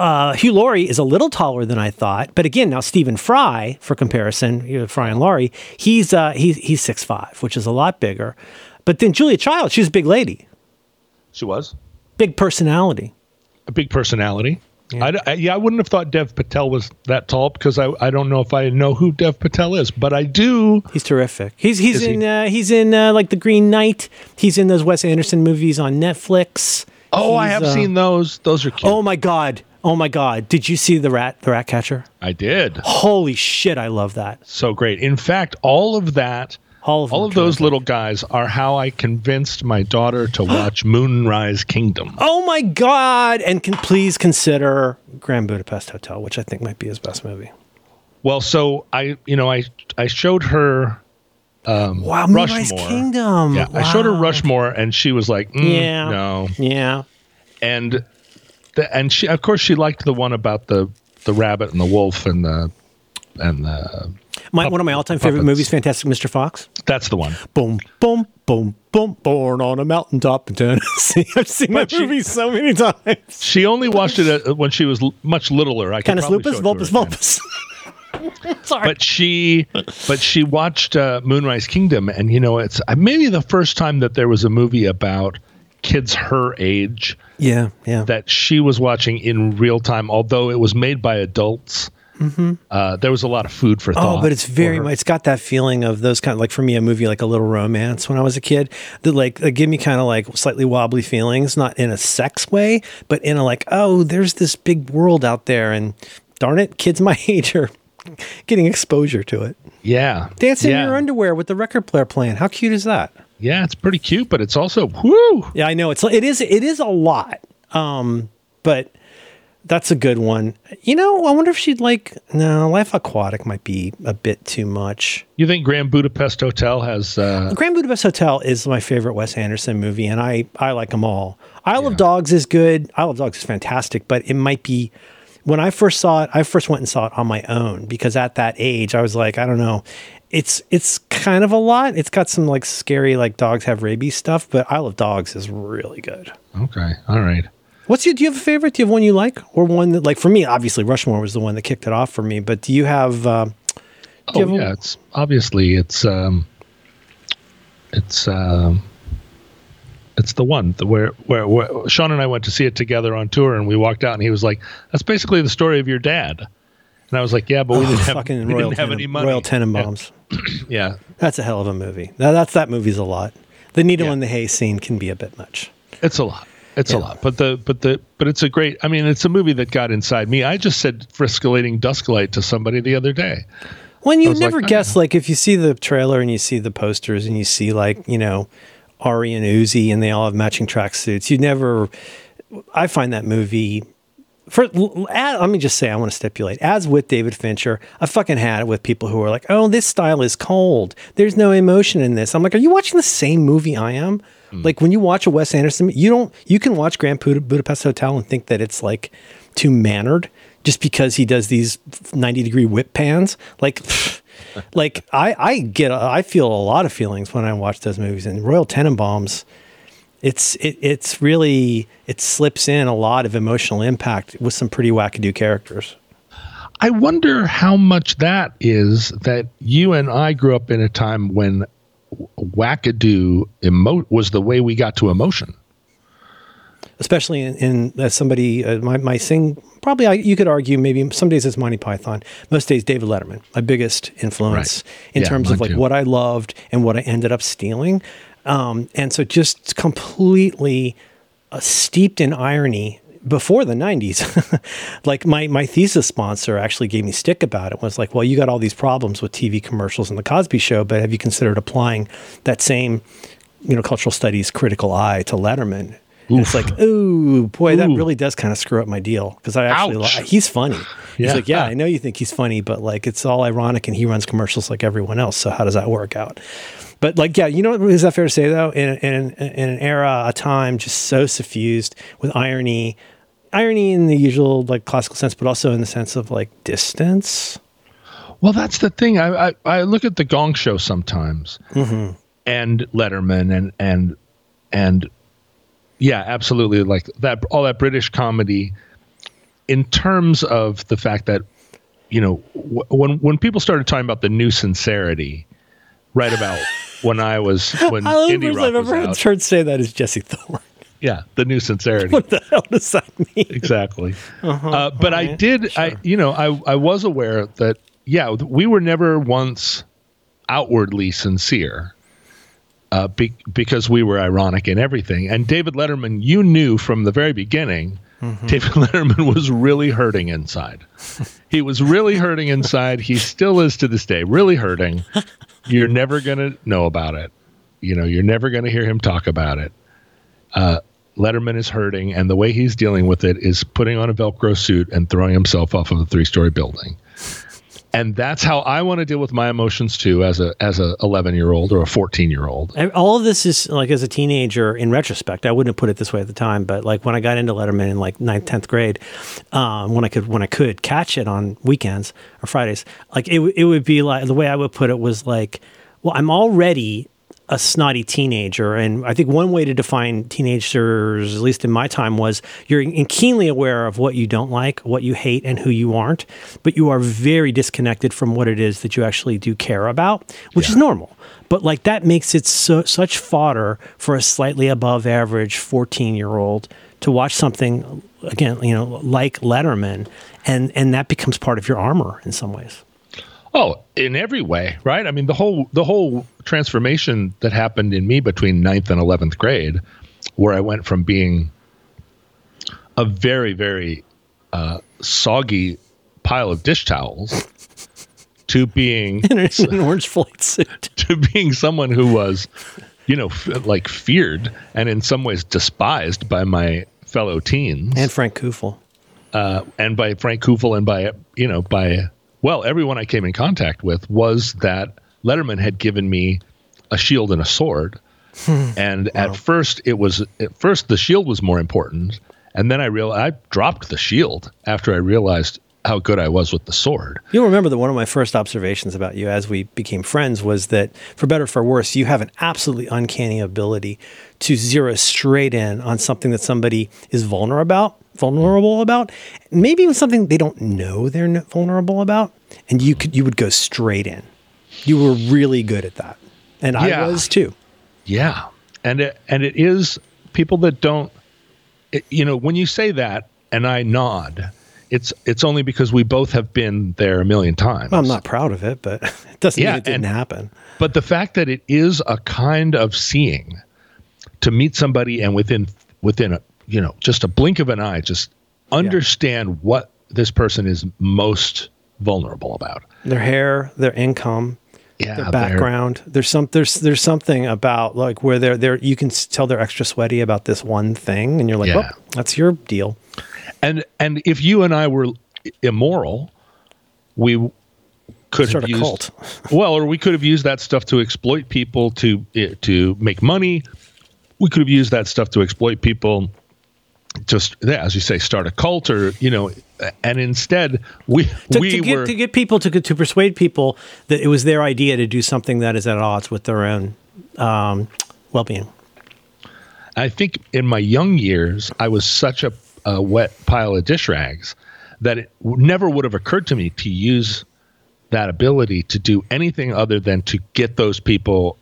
Uh, Hugh Laurie is a little taller than I thought, but again, now Stephen Fry, for comparison, you know, Fry and Laurie, he's uh, he's he's six five, which is a lot bigger. But then Julia Child, she's a big lady, she was big personality. a big personality. I, I- yeah, I wouldn't have thought Dev Patel was that tall because I, I don't know if I know who Dev Patel is, but I do. He's terrific. He's he's Is he? in uh, he's in uh, like the Green Knight. He's in those Wes Anderson movies on Netflix. Oh, I have uh, seen those. Those are cute. Oh my god! Oh my god! Did you see the rat the rat catcher? I did. Holy shit! I love that. So great. In fact, all of that, All of all of those little guys are how I convinced my daughter to [gasps] watch Moonrise Kingdom. Oh my god! And can please consider Grand Budapest Hotel, which I think might be his best movie. Well, so I, you know, I I showed her Wow, Moonrise Rushmore. Kingdom. Yeah, I showed her Rushmore, and she was like, mm, Yeah. no, Yeah. and the, and she, of course, she liked the one about the the rabbit and the wolf and the and the My, one of my all-time favorite movies, Fantastic Mr. Fox. that's the one. Boom, boom, boom, boom. Born on a mountaintop in Tennessee. [laughs] I've seen that she- movie so many times. She only watched it when she was much littler. I Canis lupus, vulpus, vulpus. [laughs] Sorry. but she but she watched uh, moonrise kingdom and you know it's uh, maybe the first time that there was a movie about kids her age yeah, yeah. that she was watching in real time although it was made by adults uh, there was a lot of food for thought Mm-hmm. Oh, but it's very much, it's got that feeling of those kind of like for me a movie like a Little Romance when I was a kid that like that give me kind of like slightly wobbly feelings, not in a sex way, but in a like oh, there's this big world out there, and darn it, kids my [laughs] age are [laughs] getting exposure to it. yeah Dancing yeah. in your underwear with the record player playing. How cute is that? yeah it's pretty cute but it's also whoo Yeah, I know it's it is it is a lot, um, but that's a good one. You know, I wonder if she'd like. No, Life Aquatic might be a bit too much. you think grand budapest hotel has uh, Grand Budapest Hotel is my favorite Wes Anderson movie, and I I like them all. Isle of Dogs is good. Isle of Dogs is fantastic, but it might be when I first saw it. I first went and saw it on my own because at that age I was like, I don't know. It's it's kind of a lot. It's got some like scary like dogs have rabies stuff, but Isle of Dogs is really good. okay all right What's your? Do you have a favorite? Do you have one you like, or one that like for me? Obviously, Rushmore was the one that kicked it off for me. But do you have? Uh, do oh you have a- yeah it's obviously it's um it's um it's the one where, where where Sean and I went to see it together on tour, and we walked out, and he was like, "That's basically the story of your dad." And I was like, "Yeah, but we Oh, didn't have, fucking we Royal, didn't have Tenen- any money." Royal Tenenbaums. [clears throat] Yeah, That's a hell of a movie. That, that's that movie's a lot. The needle Yeah. in the hay scene can be a bit much. it's a lot. It's Yeah. a lot, but the but the but it's a great. I mean, it's a movie that got inside me. I just said "friscolating dusklight" to somebody the other day. When you never like, guess, like if you see the trailer and you see the posters and you see like you know Ari and Uzi and they all have matching tracksuits, you never. I find that movie. For let me just say, I want to stipulate. As with David Fincher, I fucking had it with people who are like, "Oh, this style is cold. There's no emotion in this." I'm like, "Are you watching the same movie I am?" Hmm. Like when you watch a Wes Anderson, you don't. You can watch Grand Bud- Budapest Hotel and think that it's like too mannered just because he does these 90 degree whip pans. Like, like I, I get, I feel a lot of feelings when I watch those movies. And Royal Tenenbaums, it's it, it's really it slips in a lot of emotional impact with some pretty wackadoo characters. I wonder how much that is that you and I grew up in a time when wackadoo emo- was the way we got to emotion. Especially in, in as somebody uh, my, my sing probably I, you could argue maybe some days it's Monty Python most days David Letterman my biggest influence Right. in Yeah, terms of like too. what I loved and what I ended up stealing um, and so just completely uh, steeped in irony before the 90s [laughs] like my, my thesis sponsor actually gave me stick about it was like well you got all these problems with tv commercials and the cosby show but have you considered applying that same you know cultural studies critical eye to letterman And it's like, oh boy, that really does kind of screw up my deal because I actually Ouch. li- he's funny. He's like, yeah, I know you think he's funny, but like it's all ironic, and he runs commercials like everyone else. So how does that work out? But like, yeah, you know, is that fair to say though? In in in an era, a time just so suffused with irony, irony in the usual like classical sense, but also in the sense of like distance. Well, that's the thing. I I, I look at the Gong Show sometimes, mm-hmm. and Letterman, and and and yeah, absolutely, like that. All that British comedy, in terms of the fact that you know w- when when people started talking about the new sincerity, right about [laughs] when I was when I indie rock I've ever out, heard say that is Jesse Thorn. yeah, the new sincerity. [laughs] what the hell does that mean? exactly. Uh, but I alright, did, I you know, I I was aware that yeah, we were never once outwardly sincere. Uh, be, because we were ironic in everything, and David Letterman, you knew from the very beginning, David [laughs] Letterman was really hurting inside. he was really hurting inside. He still is to this day, really hurting. You're never gonna know about it. You know, you're never gonna hear him talk about it. Letterman is hurting, and the way he's dealing with it is putting on a Velcro suit and throwing himself off of a three-story building. And that's how I want to deal with my emotions too, as a as a 11 year old or a 14 year old. All of this is like as a teenager in retrospect i wouldn't have put it this way at the time but like when i got into letterman in like ninth 10th grade um, when i could when i could catch it on weekends or fridays like it, it would be like the way i would put it was like well i'm already a snotty teenager. And i think one way to define teenagers at least in my time was you're in- keenly aware of what you don't like what you hate and who you aren't but you are very disconnected from what it is that you actually do care about which is normal. But like that makes it so such fodder for a slightly above average 14 year old to watch something again you know like letterman and and that becomes part of your armor in some ways Oh, in every way, right? I mean, the whole the whole transformation that happened in me between ninth and eleventh grade, where I went from being a very very uh, soggy pile of dish towels to being [laughs] in an orange flight suit. [laughs] to being someone who was, you know, f- like feared and in some ways despised by my fellow teens. And frank kufel. Uh, and by Frank Kufel and by you know by well everyone I came in contact with was that Letterman had given me a shield and a sword, [laughs] and at first it was at first the shield was more important, and then I realized I dropped the shield after I realized how good I was with the sword. You'll remember that one of my first observations about you as we became friends was that, for better or for worse, you have an absolutely uncanny ability to zero straight in on something that somebody is vulnerable about, vulnerable about, maybe even something they don't know they're vulnerable about, and you could you would go straight in. You were really good at that, and Yeah. I was too. Yeah, and it, and it is people that don't, it, you know, when you say that and I nod, it's it's only because we both have been there a million times. Well, I'm not proud of it, but [laughs] it doesn't Yeah, mean it didn't and- happen. But the fact that it is a kind of seeing to meet somebody and within within a you know just a blink of an eye just understand what this person is most vulnerable about. Their hair, their income, Yeah, their background. There's some there's there's something about like where they're they're you can tell they're extra sweaty about this one thing, and you're like, Yeah. well, that's your deal. And and if you and I were immoral, we could Start have a used cult. [laughs] well, or we could have used that stuff to exploit people to eh, to make money. We could have used that stuff to exploit people. Just yeah, as you say, start a cult, or you know, and instead we To, we to get were to get people to to persuade people that it was their idea to do something that is at odds with their own um, well being. I think in my young years, I was such a, a wet pile of dish rags that it never would have occurred to me to use that ability to do anything other than to get those people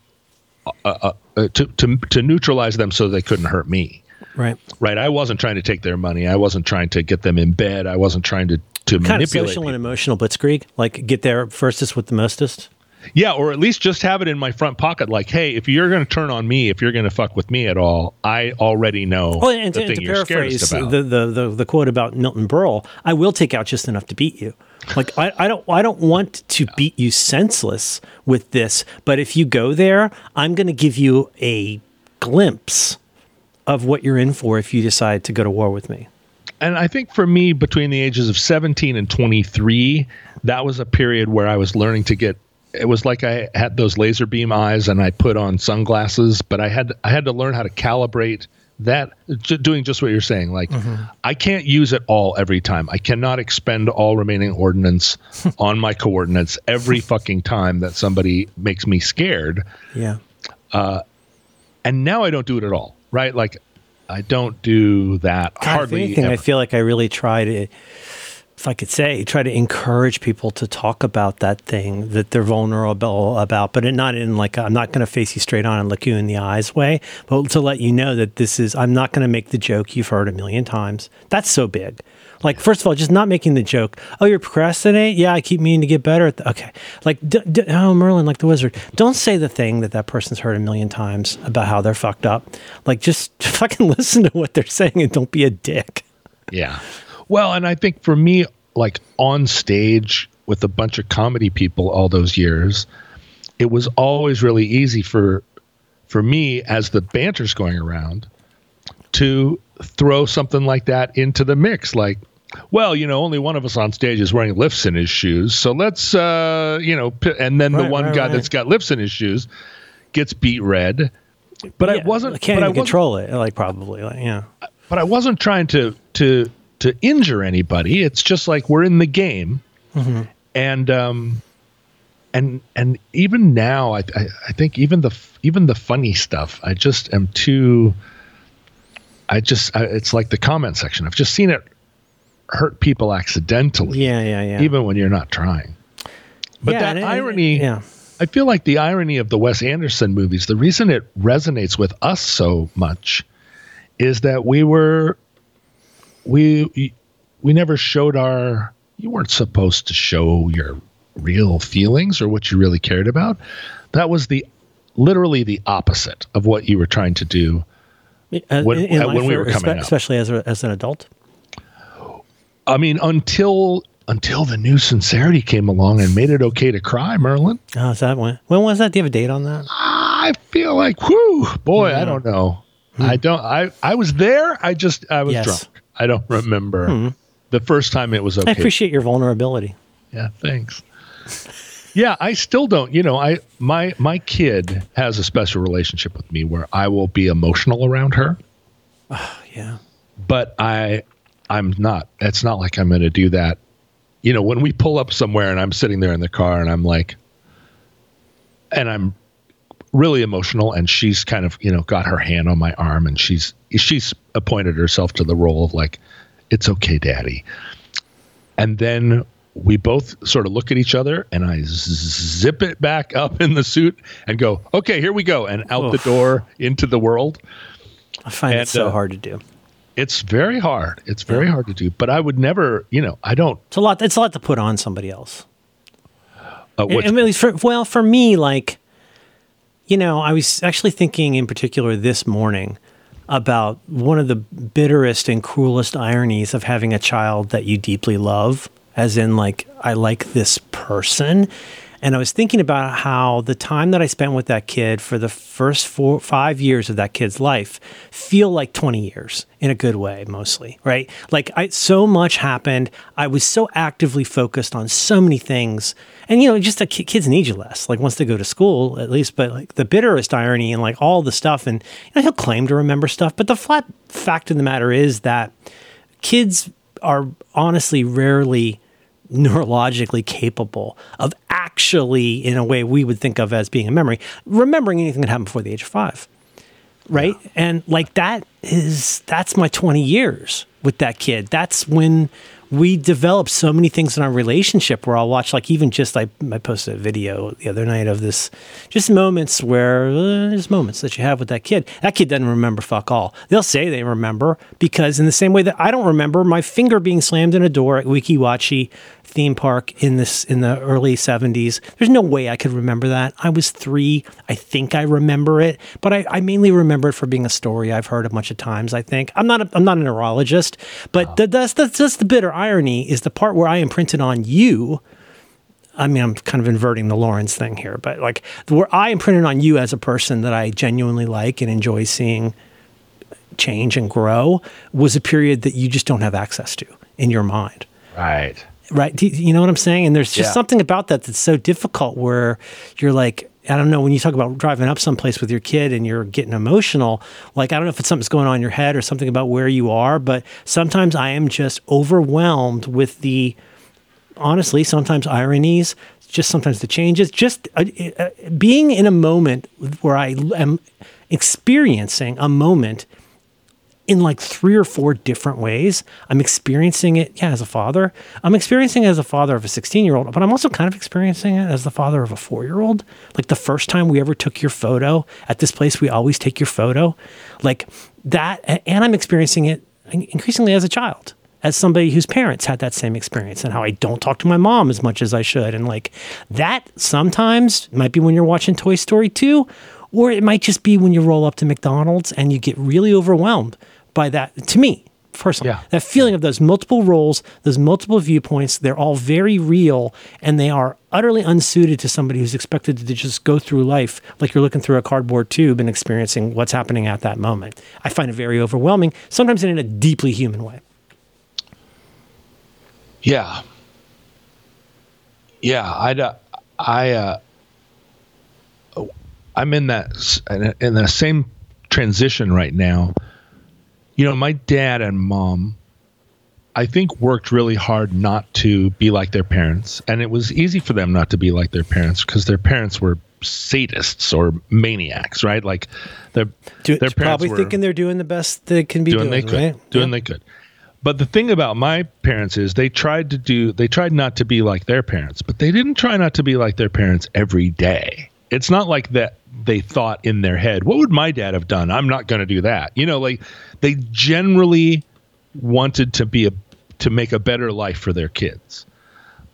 uh, uh, uh, to, to to neutralize them so they couldn't hurt me. Right. Right? I wasn't trying to take their money. I wasn't trying to get them in bed. I wasn't trying to to Kind of manipulate. social people. and emotional blitzkrieg, like get there firstest with the mostest. Yeah, or at least just have it in my front pocket. Like, hey, if you're going to turn on me, if you're going to fuck with me at all, I already know Oh, and the to, and thing to you're paraphrase about. the, the, the, the quote about Milton Berle, I will take out just enough to beat you. Like I, I don't I don't want to beat you senseless with this, but if you go there, I'm going to give you a glimpse of what you're in for if you decide to go to war with me. and I think for me, between the ages of 17 and 23, that was a period where I was learning to get. It was like I had those laser beam eyes, and I put on sunglasses, but I had I had to learn how to calibrate that. Doing just what you're saying, like mm-hmm. I can't use it all every time. I cannot expend all remaining ordnance [laughs] on my coordinates every fucking time that somebody makes me scared Yeah. Uh, and now I don't do it at all. Right? Like I don't do that God, hardly. anything, I feel like I really try to, if I could say, try to encourage people to talk about that thing that they're vulnerable about, but not in like I'm not going to face you straight on and look you in the eyes way, but to let you know that this is I'm not going to make the joke you've heard a million times. That's so big. Like first of all, just not making the joke. Oh, you're procrastinate. Yeah, I keep meaning to get better at. The, okay, like d- d- oh Merlin, like the wizard. Don't say the thing that that person's heard a million times about how they're fucked up. Like just [laughs] fucking listen to what they're saying and don't be a dick. Yeah. Well, and I think for me, like on stage with a bunch of comedy people all those years, it was always really easy for for me as the banter's going around to throw something like that into the mix like well you know only one of us on stage is wearing lifts in his shoes so let's uh you know p- and then the one right, guy right. that's got lifts in his shoes gets beat red but i wasn't I can't but I control it. Like probably, like yeah. but I wasn't trying to to to injure anybody. It's just like we're in the game, and um, and and even now, I, I I think even the even the funny stuff, I just am too. I just I, it's like the comment section. I've just seen it hurt people accidentally, Yeah, yeah, yeah. even when you're not trying. But Yeah, that it- irony, yeah. I feel like the irony of the Wes Anderson movies, the reason it resonates with us so much is that we were we we never showed our you weren't supposed to show your real feelings or what you really cared about. That was the literally the opposite of what you were trying to do. Uh, when- in- uh, when we were coming espe- up. especially as a, as an adult. I mean, until until the new sincerity came along and made it okay to cry, Merlin. Oh, is that when? When was that? Do you have a date on that? I feel like, whew, boy, I don't know. I don't. I I was there. I just I was Yes. drunk. I don't remember the first time it was okay. I appreciate your vulnerability. yeah, thanks. Yeah, I still don't. You know, I my my kid has a special relationship with me where I will be emotional around her, [sighs] Yeah. but I I'm not. It's not like I'm going to do that. You know, when we pull up somewhere and I'm sitting there in the car and I'm like, and I'm really emotional and she's kind of you know got her hand on my arm and she's she's appointed herself to the role of like it's okay daddy and then we both sort of look at each other and I zip it back up in the suit and go okay here we go and out the door into the world I find And, it so uh, hard to do. it's very hard it's very hard to do but i would never you know i don't It's a lot. It's a lot to put on somebody else. uh, And- what's- and at least for, well, for me, like, you know, I was actually thinking in particular this morning about one of the bitterest and cruelest ironies of having a child that you deeply love, as in, like, I like this person. And I was thinking about how the time that I spent with that kid for the first four, five years of that kid's life feel like 20 years in a good way, mostly, right? Like I, so much happened. I was so actively focused on so many things. And, you know, just ki- kids need you less, like once they go to school, at least. But like the bitterest irony and like all the stuff, and you know, he'll claim to remember stuff. But the flat fact of the matter is that kids are honestly rarely neurologically capable of actually, in a way we would think of as being a memory, remembering anything that happened before the age of five. Right. And like that is, that's my 20 years with that kid. That's when we developed so many things in our relationship where I'll watch, like, even just, I, I posted a video the other night of this, just moments where uh, there's moments that you have with that kid. That kid doesn't remember fuck all. They'll say they remember because, in the same way that I don't remember my finger being slammed in a door at Weeki Wachee theme park in this in the early 70s there's no way i could remember that. I was three. I think i remember it but i, I mainly remember it for being a story i've heard a bunch of times i think. I'm not a, i'm not a neurologist but the, that's, that's that's the bitter irony is the part where i imprinted on you I mean, I'm kind of inverting the Lorenz thing here, but like where I imprinted on you as a person that I genuinely like and enjoy seeing change and grow was a period that you just don't have access to in your mind. Right. Right. Do You know what I'm saying? And there's just Yeah. something about that that's so difficult where you're like, I don't know, when you talk about driving up someplace with your kid and you're getting emotional, like, I don't know if it's something's going on in your head or something about where you are, but sometimes I am just overwhelmed with the, honestly, sometimes ironies, just sometimes the changes, just uh, uh, being in a moment where I am experiencing a moment in like three or four different ways. I'm experiencing it, yeah, as a father. I'm experiencing it as a father of a 16 year old, but I'm also kind of experiencing it as the father of a four year old. Like the first time we ever took your photo at this place, we always take your photo. Like that. And I'm experiencing it increasingly as a child. As somebody whose parents had that same experience, and how I don't talk to my mom as much as I should. And like that sometimes might be when you're watching Toy Story 2, or it might just be when you roll up to McDonald's and you get really overwhelmed by that. To me, personally, Yeah. that feeling of those multiple roles, those multiple viewpoints, they're all very real and they are utterly unsuited to somebody who's expected to just go through life like you're looking through a cardboard tube and experiencing what's happening at that moment. I find it very overwhelming, sometimes in a deeply human way. Yeah. Yeah, I, uh, I, uh, I'm in that in the same transition right now. You know, my dad and mom, I think, worked really hard not to be like their parents, and it was easy for them not to be like their parents because their parents were sadists or maniacs, right? Like their Do, their parents probably thinking they're doing the best they can be doing doing, they could right? doing Yeah. they could but the thing about my parents is they tried to do they tried not to be like their parents but they didn't try not to be like their parents every day it's not like that they thought in their head what would my dad have done i'm not going to do that you know like they generally wanted to be a to make a better life for their kids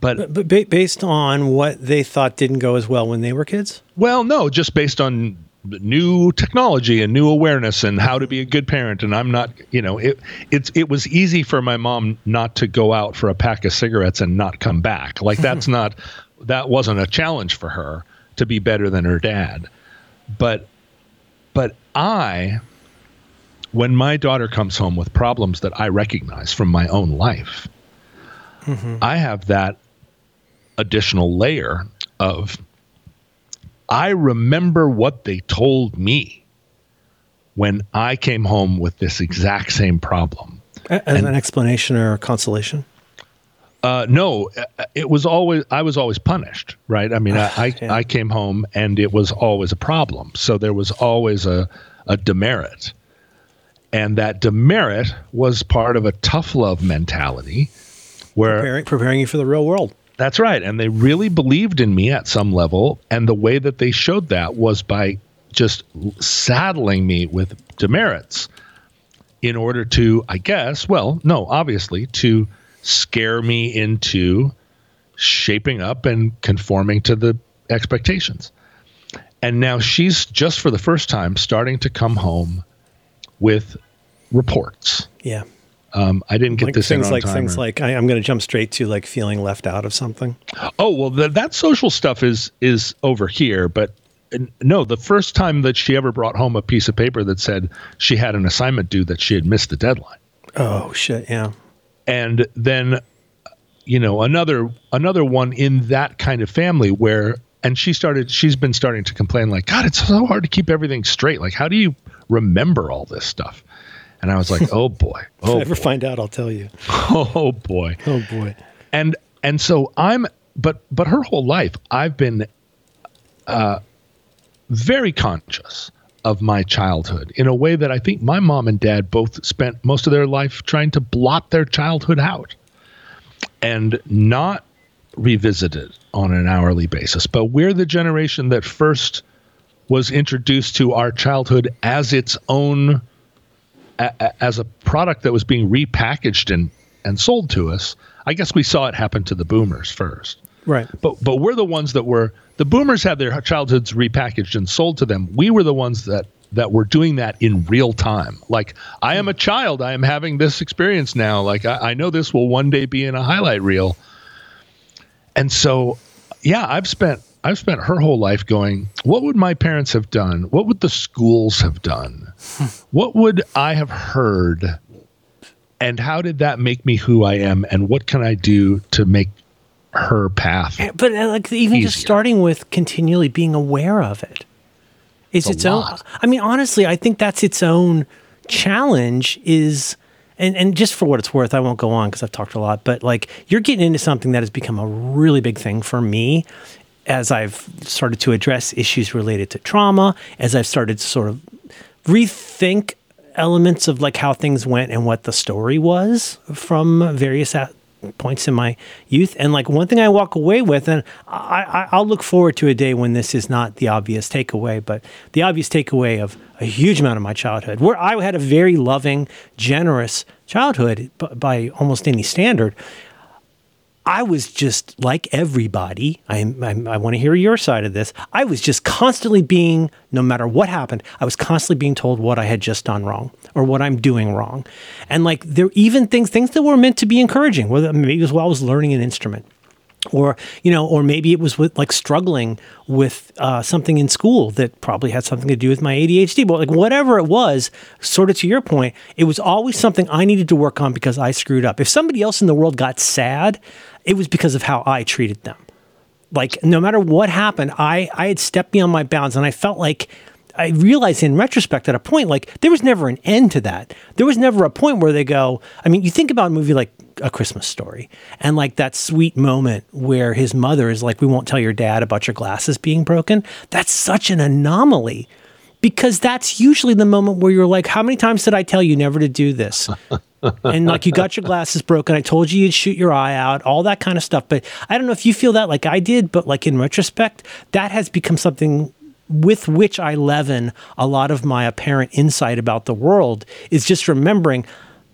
but But ba- based on what they thought didn't go as well when they were kids? Well, no, just based on new technology and new awareness and how to be a good parent. And I'm not, you know, it it's it was easy for my mom not to go out for a pack of cigarettes and not come back. Like that's [laughs] not that wasn't a challenge for her to be better than her dad. But but I when my daughter comes home with problems that I recognize from my own life, mm-hmm. I have that additional layer of I remember what they told me when I came home with this exact same problem. A- As an explanation or consolation? Uh, no, uh, it was always I was always punished, right? I mean, I I, Yeah. I came home and it was always a problem, so there was always a a demerit, and that demerit was part of a tough love mentality, where Preparing, preparing you for the real world. That's right. And they really believed in me at some level. And the way that they showed that was by just saddling me with demerits in order to, I guess, well, no, obviously, to scare me into shaping up and conforming to the expectations. And now she's just for the first time starting to come home with reports. Yeah. Um, I didn't get Like this in things on like time things or- like I, I'm going to jump straight to like feeling left out of something. Oh well, the, that social stuff is is over here, but no, the first time that she ever brought home a piece of paper that said she had an assignment due that she had missed the deadline, Oh shit! Yeah. And then you know another another one in that kind of family where and she started she's been starting to complain like god it's so hard to keep everything straight. Like how do you remember all this stuff? And i was like oh [laughs] boy. If I oh ever boy, find out, I'll tell you. [laughs] oh boy. Oh boy. and and so i'm but but her whole life i've been uh very conscious of my childhood in a way that i think my mom and dad both spent most of their life trying to blot their childhood out and not revisit it on an hourly basis but we're the generation that first was introduced to our childhood as its own a, a- as a product that was being repackaged and and sold to us. I guess we saw it happen to the boomers first. Right. But but we're the ones that were the boomers had their childhoods repackaged and sold to them. We were the ones that that were doing that in real time. Like I am a child, I am having this experience now. Like I, I know this will one day be in a highlight reel. And so yeah, I've spent I've spent her whole life going, what would my parents have done? What would the schools have done? [laughs] what would I have heard? And how did that make me who I am? And what can I do to make her path? But uh, like even just starting with continually being aware of it is It's its own. I mean, honestly, I think that's its own challenge. Is and and just for what it's worth, I won't go on because I've talked a lot. But like you're getting into something that has become a really big thing for me as I've started to address issues related to trauma, as I've started to sort of rethink elements of like how things went and what the story was from various points in my youth. And like one thing I walk away with, and I, I, I'll look forward to a day when this is not the obvious takeaway, but the obvious takeaway of a huge amount of my childhood, where I had a very loving, generous childhood by almost any standard. I was just like everybody. I, I, I want to hear your side of this. I was just constantly being, no matter what happened, I was constantly being told what I had just done wrong or what I'm doing wrong. And like there even things things that were meant to be encouraging, whether maybe it was while I was learning an instrument or you know or maybe it was with like struggling with uh, something in school that probably had something to do with my adhd but like whatever it was sort of to your point it was always something i needed to work on because i screwed up if somebody else in the world got sad it was because of how i treated them. Like no matter what happened i i had stepped beyond my bounds and i felt like i realized in retrospect at a point like there was never an end to that. There was never a point where they go i mean you think about a movie like a christmas story and like that sweet moment where his mother is like we won't tell your dad about your glasses being broken. That's such an anomaly because that's usually the moment where you're like how many times did i tell you never to do this [laughs] and like you got your glasses broken. I told you you'd shoot your eye out, all that kind of stuff. But I don't know if you feel that like I did, but like in retrospect, that has become something with which I leaven a lot of my apparent insight about the world is just remembering.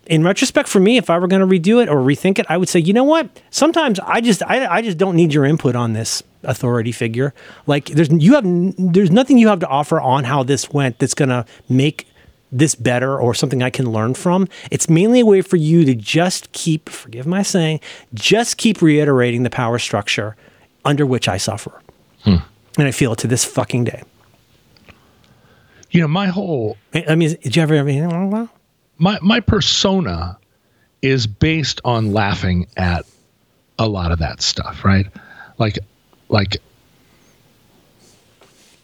In retrospect, for me, if I were going to redo it or rethink it, I would say, you know what? Sometimes I just, I, I just don't need your input on this authority figure. Like, there's you have, there's nothing you have to offer on how this went that's going to make this better or something I can learn from. It's mainly a way for you to just keep, forgive my saying, just keep reiterating the power structure under which I suffer. Hmm. And I feel it to this fucking day. You know, my whole I I mean, did you ever ever? my my persona is based on laughing at a lot of that stuff, right? Like like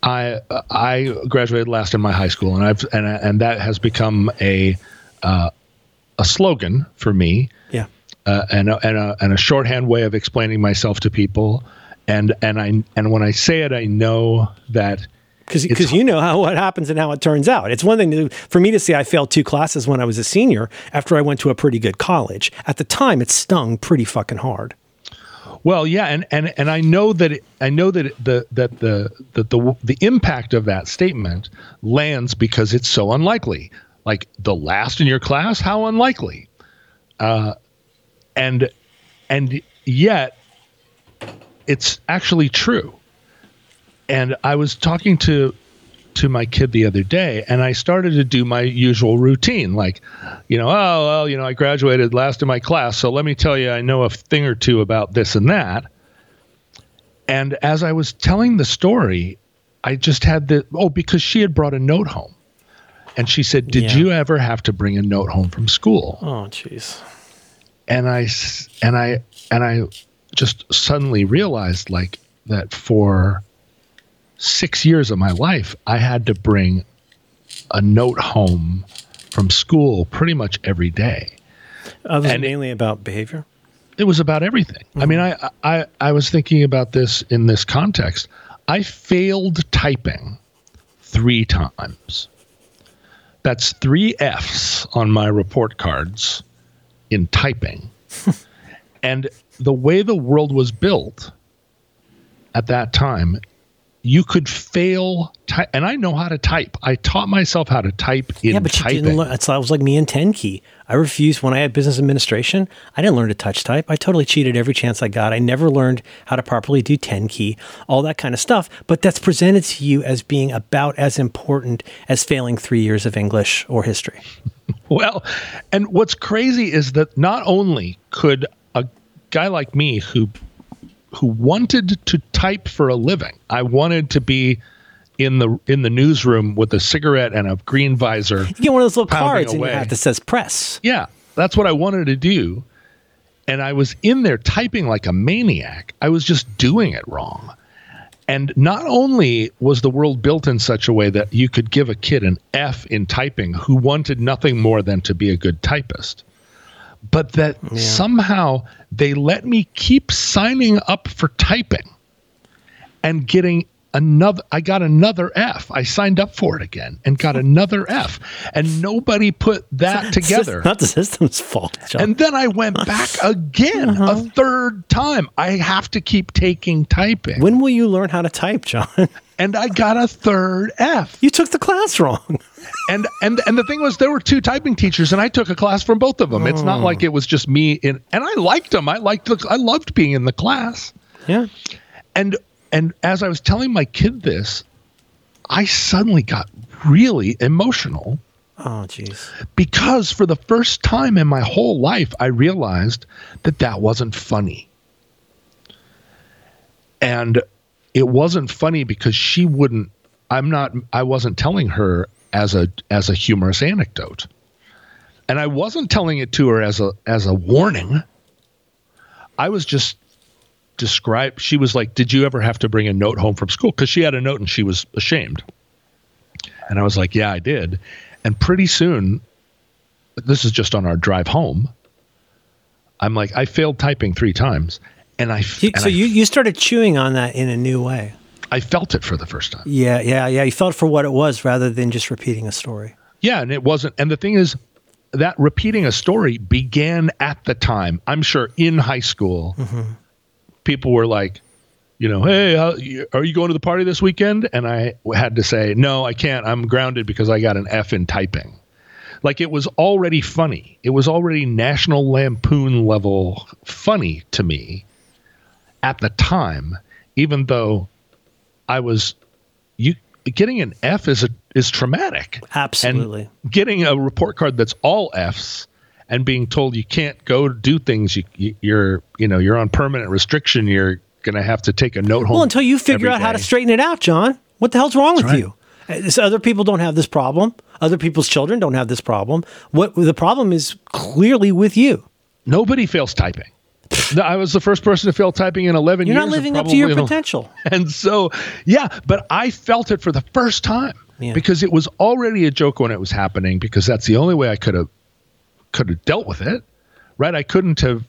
I I graduated last in my high school, and I've and and that has become a uh, a slogan for me, Yeah. uh, and a, and a and a shorthand way of explaining myself to people, and and I and when I say it, I know that Because you know how what happens and how it turns out. It's one thing to, for me to say I failed two classes when I was a senior after I went to a pretty good college. At the time, it stung pretty fucking hard. Well, yeah, and and and I know that it, I know that it, the that the that the the impact of that statement lands because it's so unlikely. Like the last in your class, how unlikely? Uh, and and yet, it's actually true. And I was talking to to my kid the other day and I started to do my usual routine like you know oh well you know I graduated last in my class so let me tell you I know a thing or two about this and that and as I was telling the story I just had the oh because she had brought a note home and she said did Yeah. you ever have to bring a note home from school Oh, jeez. and I and I and I just suddenly realized like that for six years of my life I had to bring a note home from school pretty much every day. Uh, was And mainly about behavior? It was about everything. I mean, I, I I was thinking about this in this context. I failed typing three times. That's three F's on my report cards in typing. [laughs] and the way the world was built at that time, you could fail type. And I know how to type. I taught myself how to type in yeah, but typing. you didn't learn. It's, it was like me and 10 key. I refused when I had business administration. I didn't learn to touch type. I totally cheated every chance I got. I never learned how to properly do 10 key, all that kind of stuff. But that's presented to you as being about as important as failing three years of English or history. [laughs] Well, and what's crazy is that not only could a guy like me who who wanted to type for a living. I wanted to be in the in the newsroom with a cigarette and a green visor. You get one of those little cards in your hat that says press. Yeah, that's what I wanted to do. And I was in there typing like a maniac. I was just doing it wrong. And not only was the world built in such a way that you could give a kid an F in typing who wanted nothing more than to be a good typist, but that somehow they let me keep signing up for typing and getting another I got another F. I signed up for it again and got [laughs] another F. And nobody put that together. It's not the system's fault, John. And then I went [laughs] back again Uh-huh. a third time. I have to keep taking typing. when will you learn how to type, John? [laughs] and I got a third F. you took the class wrong. [laughs] And and and the thing was there were two typing teachers and I took a class from both of them. It's not like it was just me in and I liked them. I liked the I loved being in the class. yeah. And and as I was telling my kid this, I suddenly got really emotional Oh, jeez. because for the first time in my whole life, I realized that that wasn't funny. And it wasn't funny because she wouldn't, I'm not, I wasn't telling her as a, as a humorous anecdote. And I wasn't telling it to her as a, as a warning. I was just describe, she was like, did you ever have to bring a note home from school? Cause she had a note and she was ashamed. And I was like, yeah, I did. And pretty soon, this is just on our drive home. I'm like, I failed typing three times, and I You- and so I, you, you started chewing on that in a new way. I felt it for the first time. Yeah, yeah, yeah. You felt for what it was rather than just repeating a story. Yeah, and it wasn't. And the thing is, that repeating a story began at the time. I'm sure in high school, mm-hmm. people were like, you know, hey, how, are you going to the party this weekend? And I had to say, no, I can't. I'm grounded because I got an F in typing. Like it was already funny. It was already National Lampoon level funny to me at the time, even though I was you getting an F is a is traumatic. Absolutely. And getting a report card that's all Fs and being told you can't go do things you, you you're you know you're on permanent restriction you're going to have to take a note home well, until you figure every out how to straighten it out, John. What the hell's wrong with right. you? So other people don't have this problem. Other people's children don't have this problem. What the problem is clearly with you. nobody fails typing. No, I was the first person to fail typing in 11 You're years. not and living up to your potential. [laughs] And so, yeah, but I felt it for the first time Yeah. because it was already a joke when it was happening because that's the only way I could have could have dealt with it. Right? I couldn't have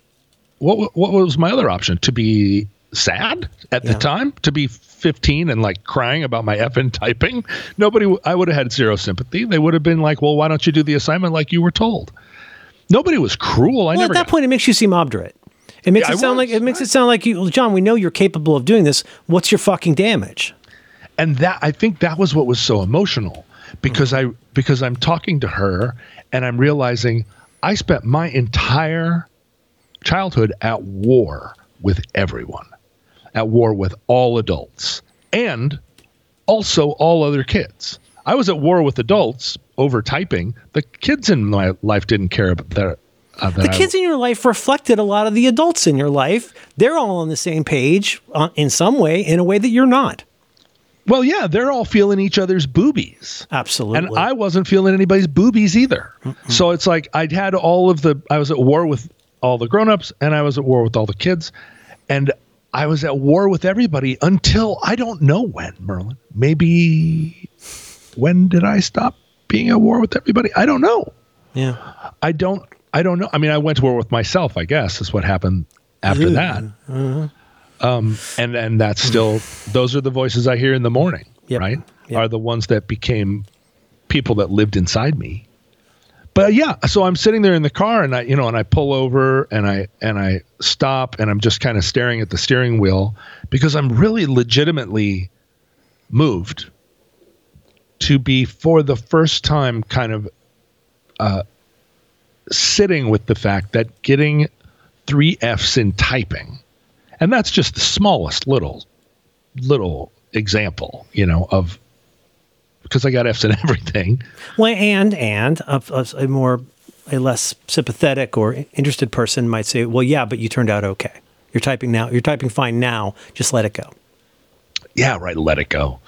what what was my other option? To be sad at Yeah. the time, to be 15 and like crying about my effing typing. Nobody I would have had zero sympathy. They would have been like, "Well, why don't you do the assignment like you were told?" Nobody was cruel. I Well, at that got- point, it makes you seem obdurate. It makes Yeah, it I sound like it makes it sound like you, John. We know you're capable of doing this. What's your fucking damage? and that I think that was what was so emotional because I because I'm talking to her and I'm realizing I spent my entire childhood at war with everyone, at war with all adults and also all other kids. I was at war with adults over typing. The kids in my life didn't care about that. Uh, The I- kids in your life reflected a lot of the adults in your life. They're all on the same page uh, in some way, in a way that you're not. well, yeah, they're all feeling each other's boobies. Absolutely. And I wasn't feeling anybody's boobies either. So it's like I'd had all of the, I was at war with all the grown-ups and I was at war with all the kids. And I was at war with everybody until I don't know when, Merlin. Maybe when did I stop being at war with everybody? I don't know. yeah. I don't, I don't know. I mean, I went to war with myself, I guess, is what happened after that. Um, and, and that's still, those are the voices I hear in the morning, Yep. right? Yep. Are the ones that became people that lived inside me. But yeah, so I'm sitting there in the car and I, you know, and I pull over and I and I stop and I'm just kind of staring at the steering wheel because I'm really legitimately moved to be for the first time kind of uh, sitting with the fact that getting three F's in typing, and that's just the smallest little little example, you know, of because I got F's in [laughs] everything. Well, and and a, a, a more a less sympathetic or interested person might say, "Well, yeah, but you turned out okay." You're typing now. You're typing fine now. Just let it go. yeah, right. Let it go.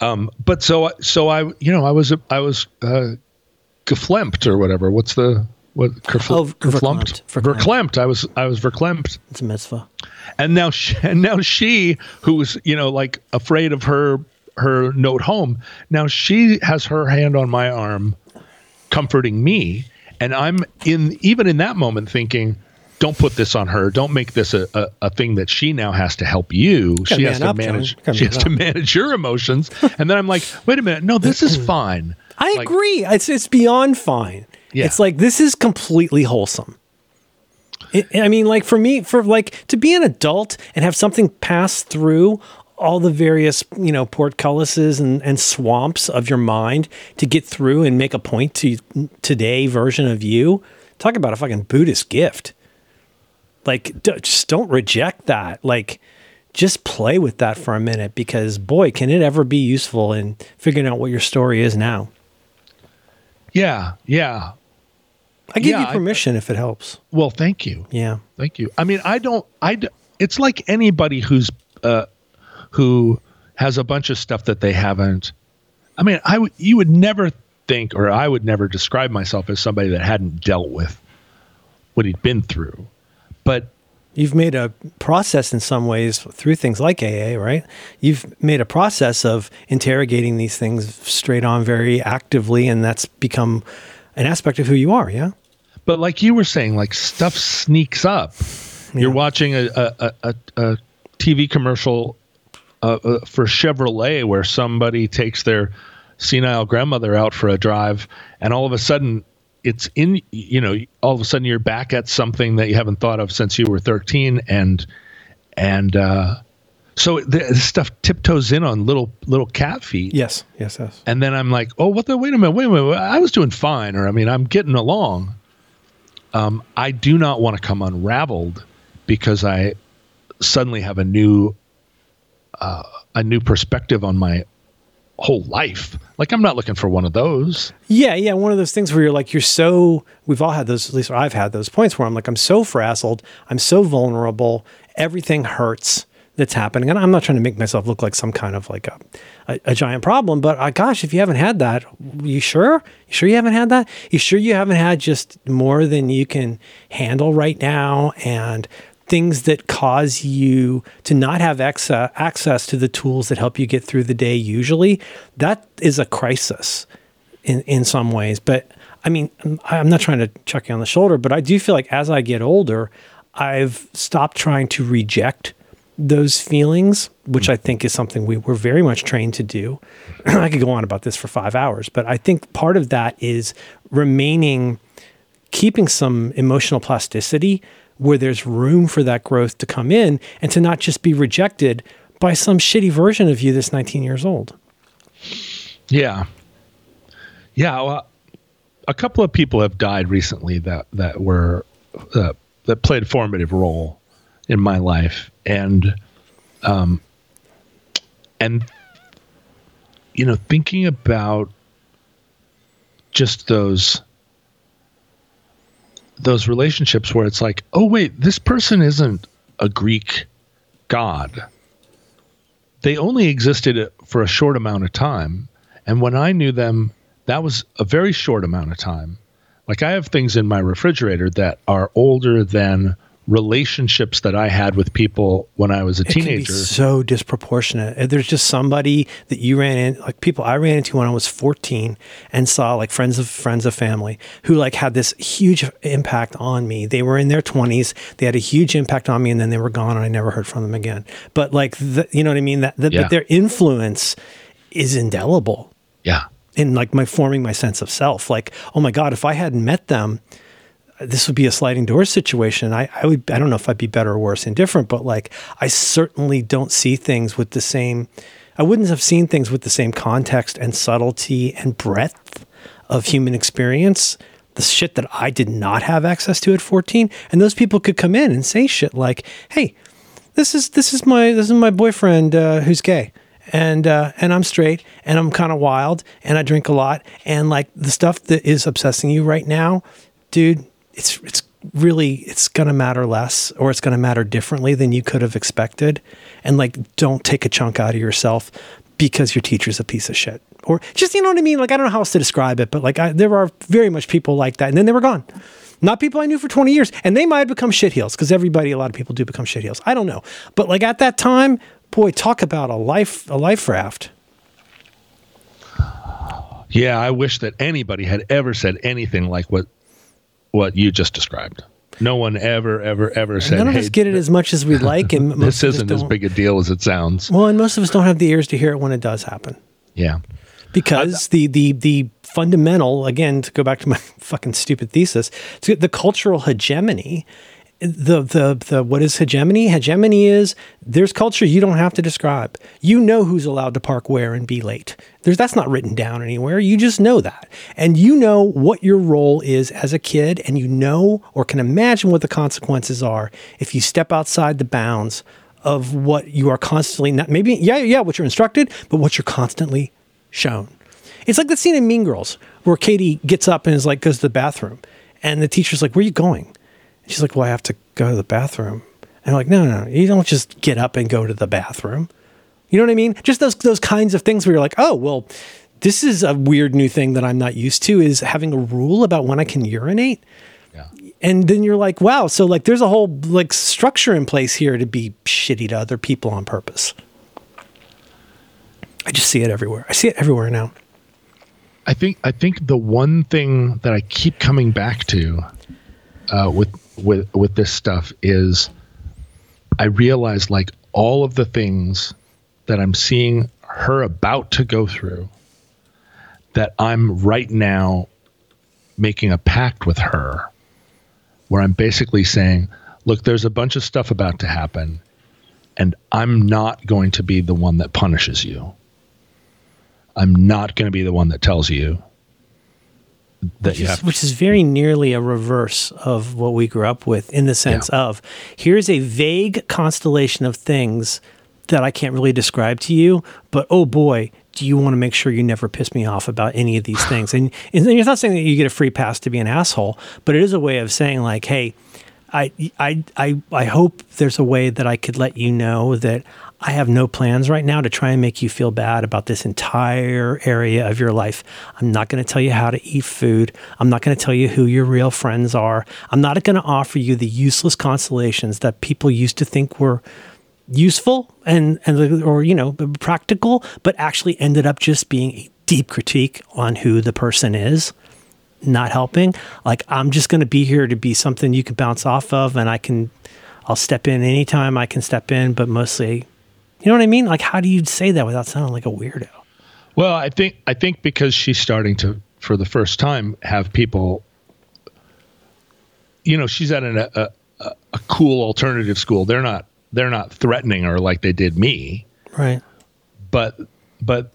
Um, but so so I you know I was I was uh, geflempt or whatever. What's the what? Kerfl- Oh, verklempt. Verklempt. Verklempt. I was I was verklempt. It's a mitzvah. and now she, [laughs] and now she who was you know like afraid of her her note home now she has her hand on my arm comforting me and i'm in even in that moment thinking don't put this on her don't make this a, a, a thing that she now has to help you she has to up, manage she has to [laughs] manage your emotions and then i'm like wait a minute no this is [clears throat] fine I Like, agree. It's it's beyond fine. Yeah. It's like this is completely wholesome. It, I mean, like for me, for like to be an adult and have something pass through all the various you know portcullises and, and swamps of your mind to get through and make a point to today version of you. Talk about a fucking Buddhist gift. Like, d- just don't reject that. Like, just play with that for a minute because boy, can it ever be useful in figuring out what your story is now. Yeah yeah I give Yeah, you I- permission if it helps. well thank you Yeah. Thank you. I mean, I don't. I. It's like anybody who's uh, who has a bunch of stuff that they haven't. I mean, I. You would never think, or I would never describe myself as somebody that hadn't dealt with what he'd been through. But You've made a process in some ways through things like AA, right? You've made a process of interrogating these things straight on very actively, and that's become an aspect of who you are, yeah? but like you were saying, like stuff sneaks up. You're watching a a, a, a, a TV commercial uh, uh, for Chevrolet where somebody takes their senile grandmother out for a drive, and all of a sudden it's in you know all of a sudden you're back at something that you haven't thought of since you were 13 and and uh so the, this stuff tiptoes in on little little cat feet Yes, yes, yes. and then I'm like, oh, what the? Wait a minute, wait a minute. I was doing fine, or I mean, I'm getting along. Um, I do not want to come unraveled because I suddenly have a new, uh, a new perspective on my whole life. Like I'm not looking for one of those. Yeah, yeah. One of those things where you're like, you're so, we've all had those, at least I've had those points where I'm like, I'm so frazzled. I'm so vulnerable. Everything hurts that's happening. And I'm not trying to make myself look like some kind of like a, a, a giant problem, but uh, gosh, if you haven't had that, you sure? You sure you haven't had that? You sure you haven't had just more than you can handle right now? And things that cause you to not have access to the tools that help you get through the day usually that is a crisis in in some ways. But i mean i'm not trying to chuck you on the shoulder but i do feel like as i get older i've stopped trying to reject those feelings which i think is something we were very much trained to do. [clears throat] I could go on about this for five hours but i think part of that is remaining keeping some emotional plasticity where there's room for that growth to come in and to not just be rejected by some shitty version of you that's 19 years old. Yeah, yeah. Well, a couple of people have died recently that that were uh, that played a formative role in my life, and um, and you know, thinking about just those those relationships where it's like, oh wait, this person isn't a Greek god. They only existed for a short amount of time. And when I knew them, that was a very short amount of time. Like I have things in my refrigerator that are older than relationships that I had with people when I was a It teenager. so disproportionate. There's just somebody that you ran in, like people I ran into when I was 14 and saw like friends of friends of family who like had this huge impact on me. They were in their 20s, they had a huge impact on me, and then they were gone, and I never heard from them again. But like, the, you know what I mean? That, that Yeah. but their influence is indelible. yeah. in like my forming my sense of self. Like, oh my God, if I hadn't met them, this would be a sliding door situation. I, I would I don't know if I'd be better or worse, indifferent, but like I certainly don't see things with the same I wouldn't have seen things with the same context and subtlety and breadth of human experience. The shit that I did not have access to at 14. And those people could come in and say shit like, hey, this is this is my this is my boyfriend uh, who's gay and uh, and I'm straight and I'm kind of wild and I drink a lot and like the stuff that is obsessing you right now, dude, it's it's really it's going to matter less or it's going to matter differently than you could have expected. And like, don't take a chunk out of yourself because your teacher's a piece of shit. Or just, you know what I mean? Like, I don't know how else to describe it, but like, I, there are very much people like that. And then they were gone. Not people I knew for 20 years. And they might become shitheels because everybody, a lot of people do become shitheels. I don't know. But like at that time, boy, talk about a life, a life raft. Yeah, I wish that anybody had ever said anything like what what you just described. No one ever, ever, ever said. None of hey, us get it as much as we'd like, and [laughs] this isn't as big a deal as it sounds. Well, and most of us don't have the ears to hear it when it does happen. Yeah. because the the the fundamental again to go back to my [laughs] fucking stupid thesis to the cultural hegemony the the the what is hegemony? Hegemony is there's culture you don't have to describe. You know who's allowed to park where and be late. There's that's not written down anywhere. You just know that. And you know what your role is as a kid and you know or can imagine what the consequences are if you step outside the bounds of what you are constantly not maybe yeah yeah what you're instructed but what you're constantly shown. It's like the scene in mean girls where Cady gets up and is like goes to the bathroom and the teacher's like where are you going she's like well i have to go to the bathroom. And I'm like no no no. You don't just get up and go to the bathroom. You know what i mean? Just those those kinds of things where you're like oh well this is a weird new thing that i'm not used to is having a rule about when i can urinate. Yeah. and then you're like wow so like there's a whole like structure in place here to be shitty to other people on purpose. I just see it everywhere. I see it everywhere now. I think I think the one thing that I keep coming back to uh, with with with this stuff is I realize like all of the things that I'm seeing her about to go through that I'm right now making a pact with her where I'm basically saying, look, there's a bunch of stuff about to happen and I'm not going to be the one that punishes you. I'm not going to be the one that tells you that you which have is, which is very nearly a reverse of what we grew up with in the sense of here's a vague constellation of things that I can't really describe to you, but oh boy, do you want to make sure you never piss me off about any of these [sighs] things? And, and it's not saying that you get a free pass to be an asshole, but it is a way of saying like, hey, I, I, I, I hope there's a way that I could let you know that I have no plans right now to try and make you feel bad about this entire area of your life. I'm not going to tell you how to eat food. I'm not going to tell you who your real friends are. I'm not going to offer you the useless consolations that people used to think were useful and, and or you know practical, but actually ended up just being a deep critique on who the person is not helping. Like I'm just going to be here to be something you can bounce off of, and I can, I'll step in anytime I can step in, but mostly, you know what I mean? Like, how do you say that without sounding like a weirdo? Well, I think I think because she's starting to, for the first time, have people. You know, she's at an, a, a a cool alternative school. They're not they're not threatening her like they did me, Right. but but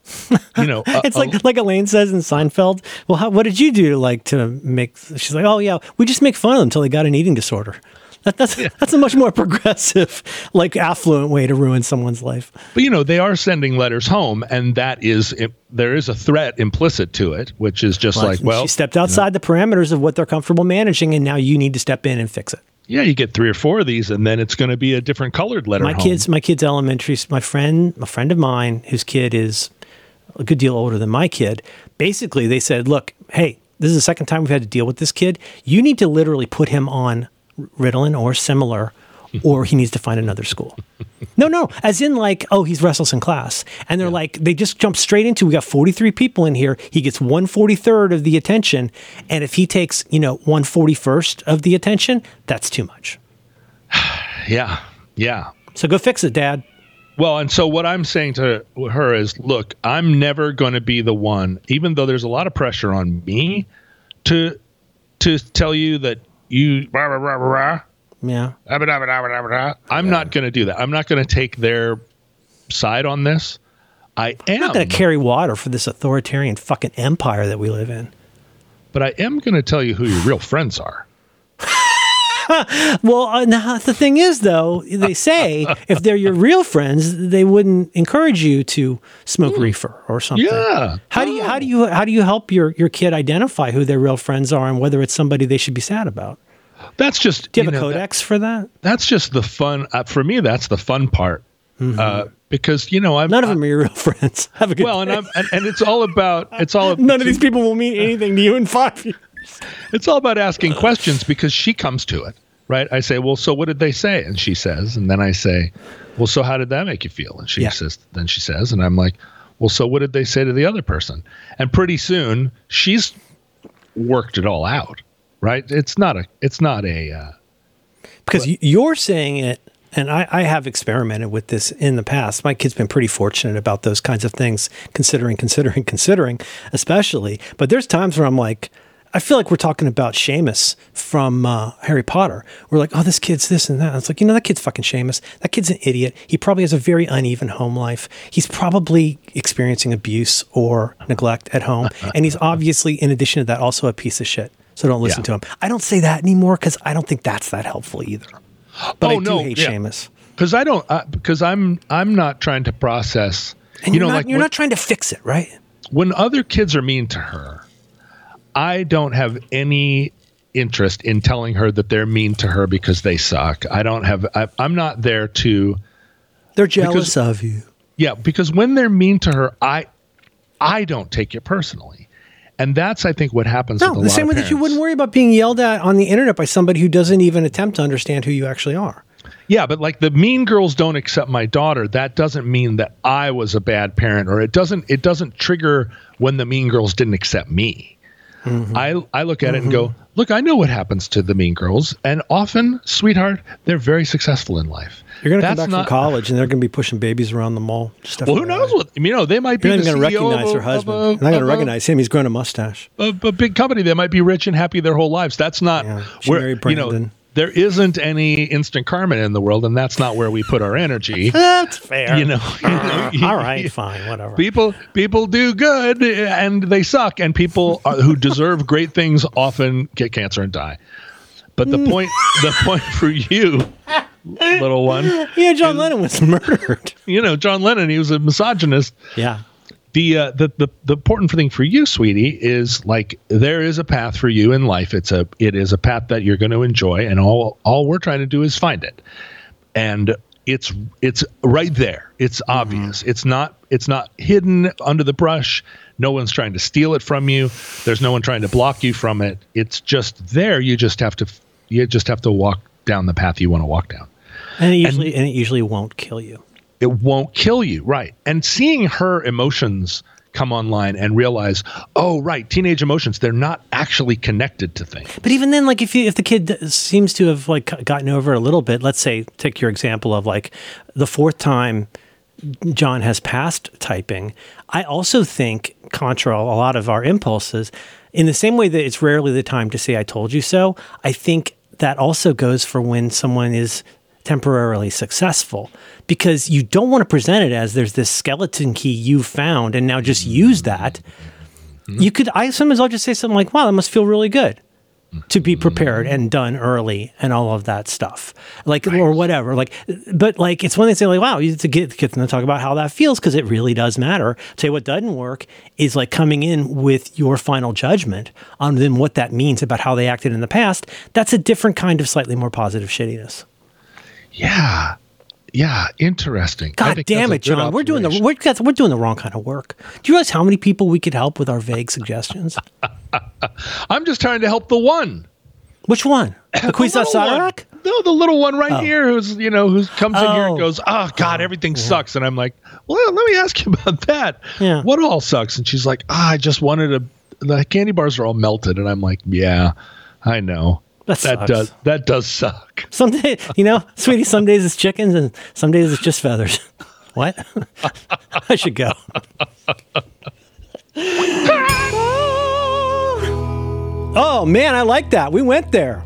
[laughs] you know, a- It's a- like like Elaine says in Seinfeld. Well, how, what did you do to like to make? She's like, oh yeah, we just make fun of them until they got an eating disorder. That, that's that's a much more progressive, like affluent way to ruin someone's life. but you know they are sending letters home, and that is there is a threat implicit to it, which is just like well, she stepped outside the parameters of what they're comfortable managing, and now you need to step in and fix it. yeah, you get three or four of these, and then it's going to be a different colored letter. my home. kids my kids elementary my friend a friend of mine whose kid is a good deal older than my kid basically they said look hey this is the second time we've had to deal with this kid you need to literally put him on ritalin or similar or he needs to find another school. [laughs] No no as in like oh he's restless in class. And they're like they just jump straight into we got 43 people in here. He gets 143rd of the attention. And if he takes you know 141st of the attention that's too much. [sighs] Yeah, yeah. so go fix it dad. Well, and so what I'm saying to her is, look, I'm never going to be the one, even though there's a lot of pressure on me to to tell you that you. Rah, rah, rah, rah, rah, yeah. I'm not going to do that. I'm not going to take their side on this. I am, I'm not going to carry water for this authoritarian fucking empire that we live in. but I am going to tell you who your real friends are. [laughs] Well, uh, now, the thing is, though, they say [laughs] if they're your real friends, they wouldn't encourage you to smoke reefer or something. Yeah. How do you how do you how do you help your your kid identify who their real friends are and whether it's somebody they should be sad about? That's just Do you have a know, that- codex for that? that's just the fun uh, for me. That's the fun part uh, because you know I'm Mm-hmm. None of them are your real [laughs] friends. Have a good well, and. I'm and, and it's all about it's all None of these people will mean anything to you in five years. It's all about asking questions because she comes to it, right? I say, well, so what did they say? And she says, and then I say, well, so how did that make you feel? And she Yeah. says, then she says, and I'm like, well, so what did they say to the other person? And pretty soon she's worked it all out, right? It's not a, it's not a, uh, because y- you're saying it and I, I have experimented with this in the past my kid's been pretty fortunate about those kinds of things considering considering considering especially but there's times where i'm like i feel like we're talking about Seamus from uh, harry potter. We're like oh this kid's this and that. It's like you know that kid's fucking Seamus that kid's an idiot. He probably has a very uneven home life. He's probably experiencing abuse or neglect at home. [laughs] And he's obviously in addition to that also a piece of shit. So don't listen Yeah. to him. I don't say that anymore because i don't think that's that helpful either. But Oh, I do no, hate yeah. Seamus. because I don't, uh, because I'm, I'm not trying to process, And you you're know, not, like you're when- not trying to fix it, right? when other kids are mean to her, I don't have any interest in telling her that they're mean to her because they suck. I don't have. I, I'm not there to. They're jealous of you. Yeah, because when they're mean to her, I, I don't take it personally, and that's I think what happens. No, the same of way that you wouldn't worry about being yelled at on the internet by somebody who doesn't even attempt to understand who you actually are. Yeah, but like the mean girls don't accept my daughter, that doesn't mean that I was a bad parent or it doesn't it doesn't trigger when the mean girls didn't accept me. Mm-hmm. I I look at it and go, "Look, I know what happens to the mean girls and often, sweetheart, they're very successful in life." You're going to come back not- from college and they're going to be pushing babies around the mall. Just Well, who knows what you know? They might be You're not going to recognize her husband. You're not going to recognize him. He's growing a mustache. a, a big company. They might be rich and happy their whole lives. That's not Yeah, where you know. There isn't any instant karma in the world, and that's not where we put our energy. [laughs] That's fair. you know, you know, uh-huh. All right, [laughs] fine, whatever. people people do good and they suck and people are, who deserve great things often get cancer and die but the hmm. point the [laughs] point for you little one yeah, John Lennon was murdered. you know john lennon he was a misogynist Yeah. The, uh, the the the important thing for you sweetie is like there is a path for you in life. It's a it is a path that you're going to enjoy and all all we're trying to do is find it. And it's it's right there. It's obvious. It's not it's not hidden under the brush. No one's trying to steal it from you. There's no one trying to block you from it. It's just there. You just have to you just have to walk down the path you want to walk down. And it usually and, it usually won't kill you. It won't kill you right and seeing her emotions come online and realize oh right teenage emotions they're not actually connected to things But even then, like if you if the kid seems to have like gotten over a little bit, let's say take your example of like the fourth time John has passed typing. I also think, contra a lot of our impulses, in the same way that it's rarely the time to say "I told you so." I think that also goes for when someone is temporarily successful because you don't want to present it as there's this skeleton key you found and now just use that. Mm-hmm. You could I sometimes I'll just say something like, "Wow, that must feel really good." to be mm-hmm. prepared and done early and all of that stuff. Like or whatever like but like it's when they say like wow you to get get them to talk about how that feels because it really does matter. Tell you what doesn't work is like coming in with your final judgment on then what that means about how they acted in the past. That's a different kind of slightly more positive shittiness yeah yeah interesting god damn it john we're doing the we're, we're doing the wrong kind of work do you realize how many people we could help with our vague suggestions [laughs] i'm just trying to help the one which one [clears throat] the quiz The little one. Sarak? No, the little one right here who's you know who comes in here Oh. and goes, "Oh God, everything sucks," and I'm like, "Well, let me ask you [laughs] about that. Yeah. What all sucks?" And she's like, ah, "I just wanted a. The candy bars are all melted," and I'm like, "Yeah, I know That sucks. does that does suck." Some day, you know, sweetie, some days it's chickens and some days it's just feathers. [laughs] What? [laughs] I should go. [laughs] oh man, I like that. We went there.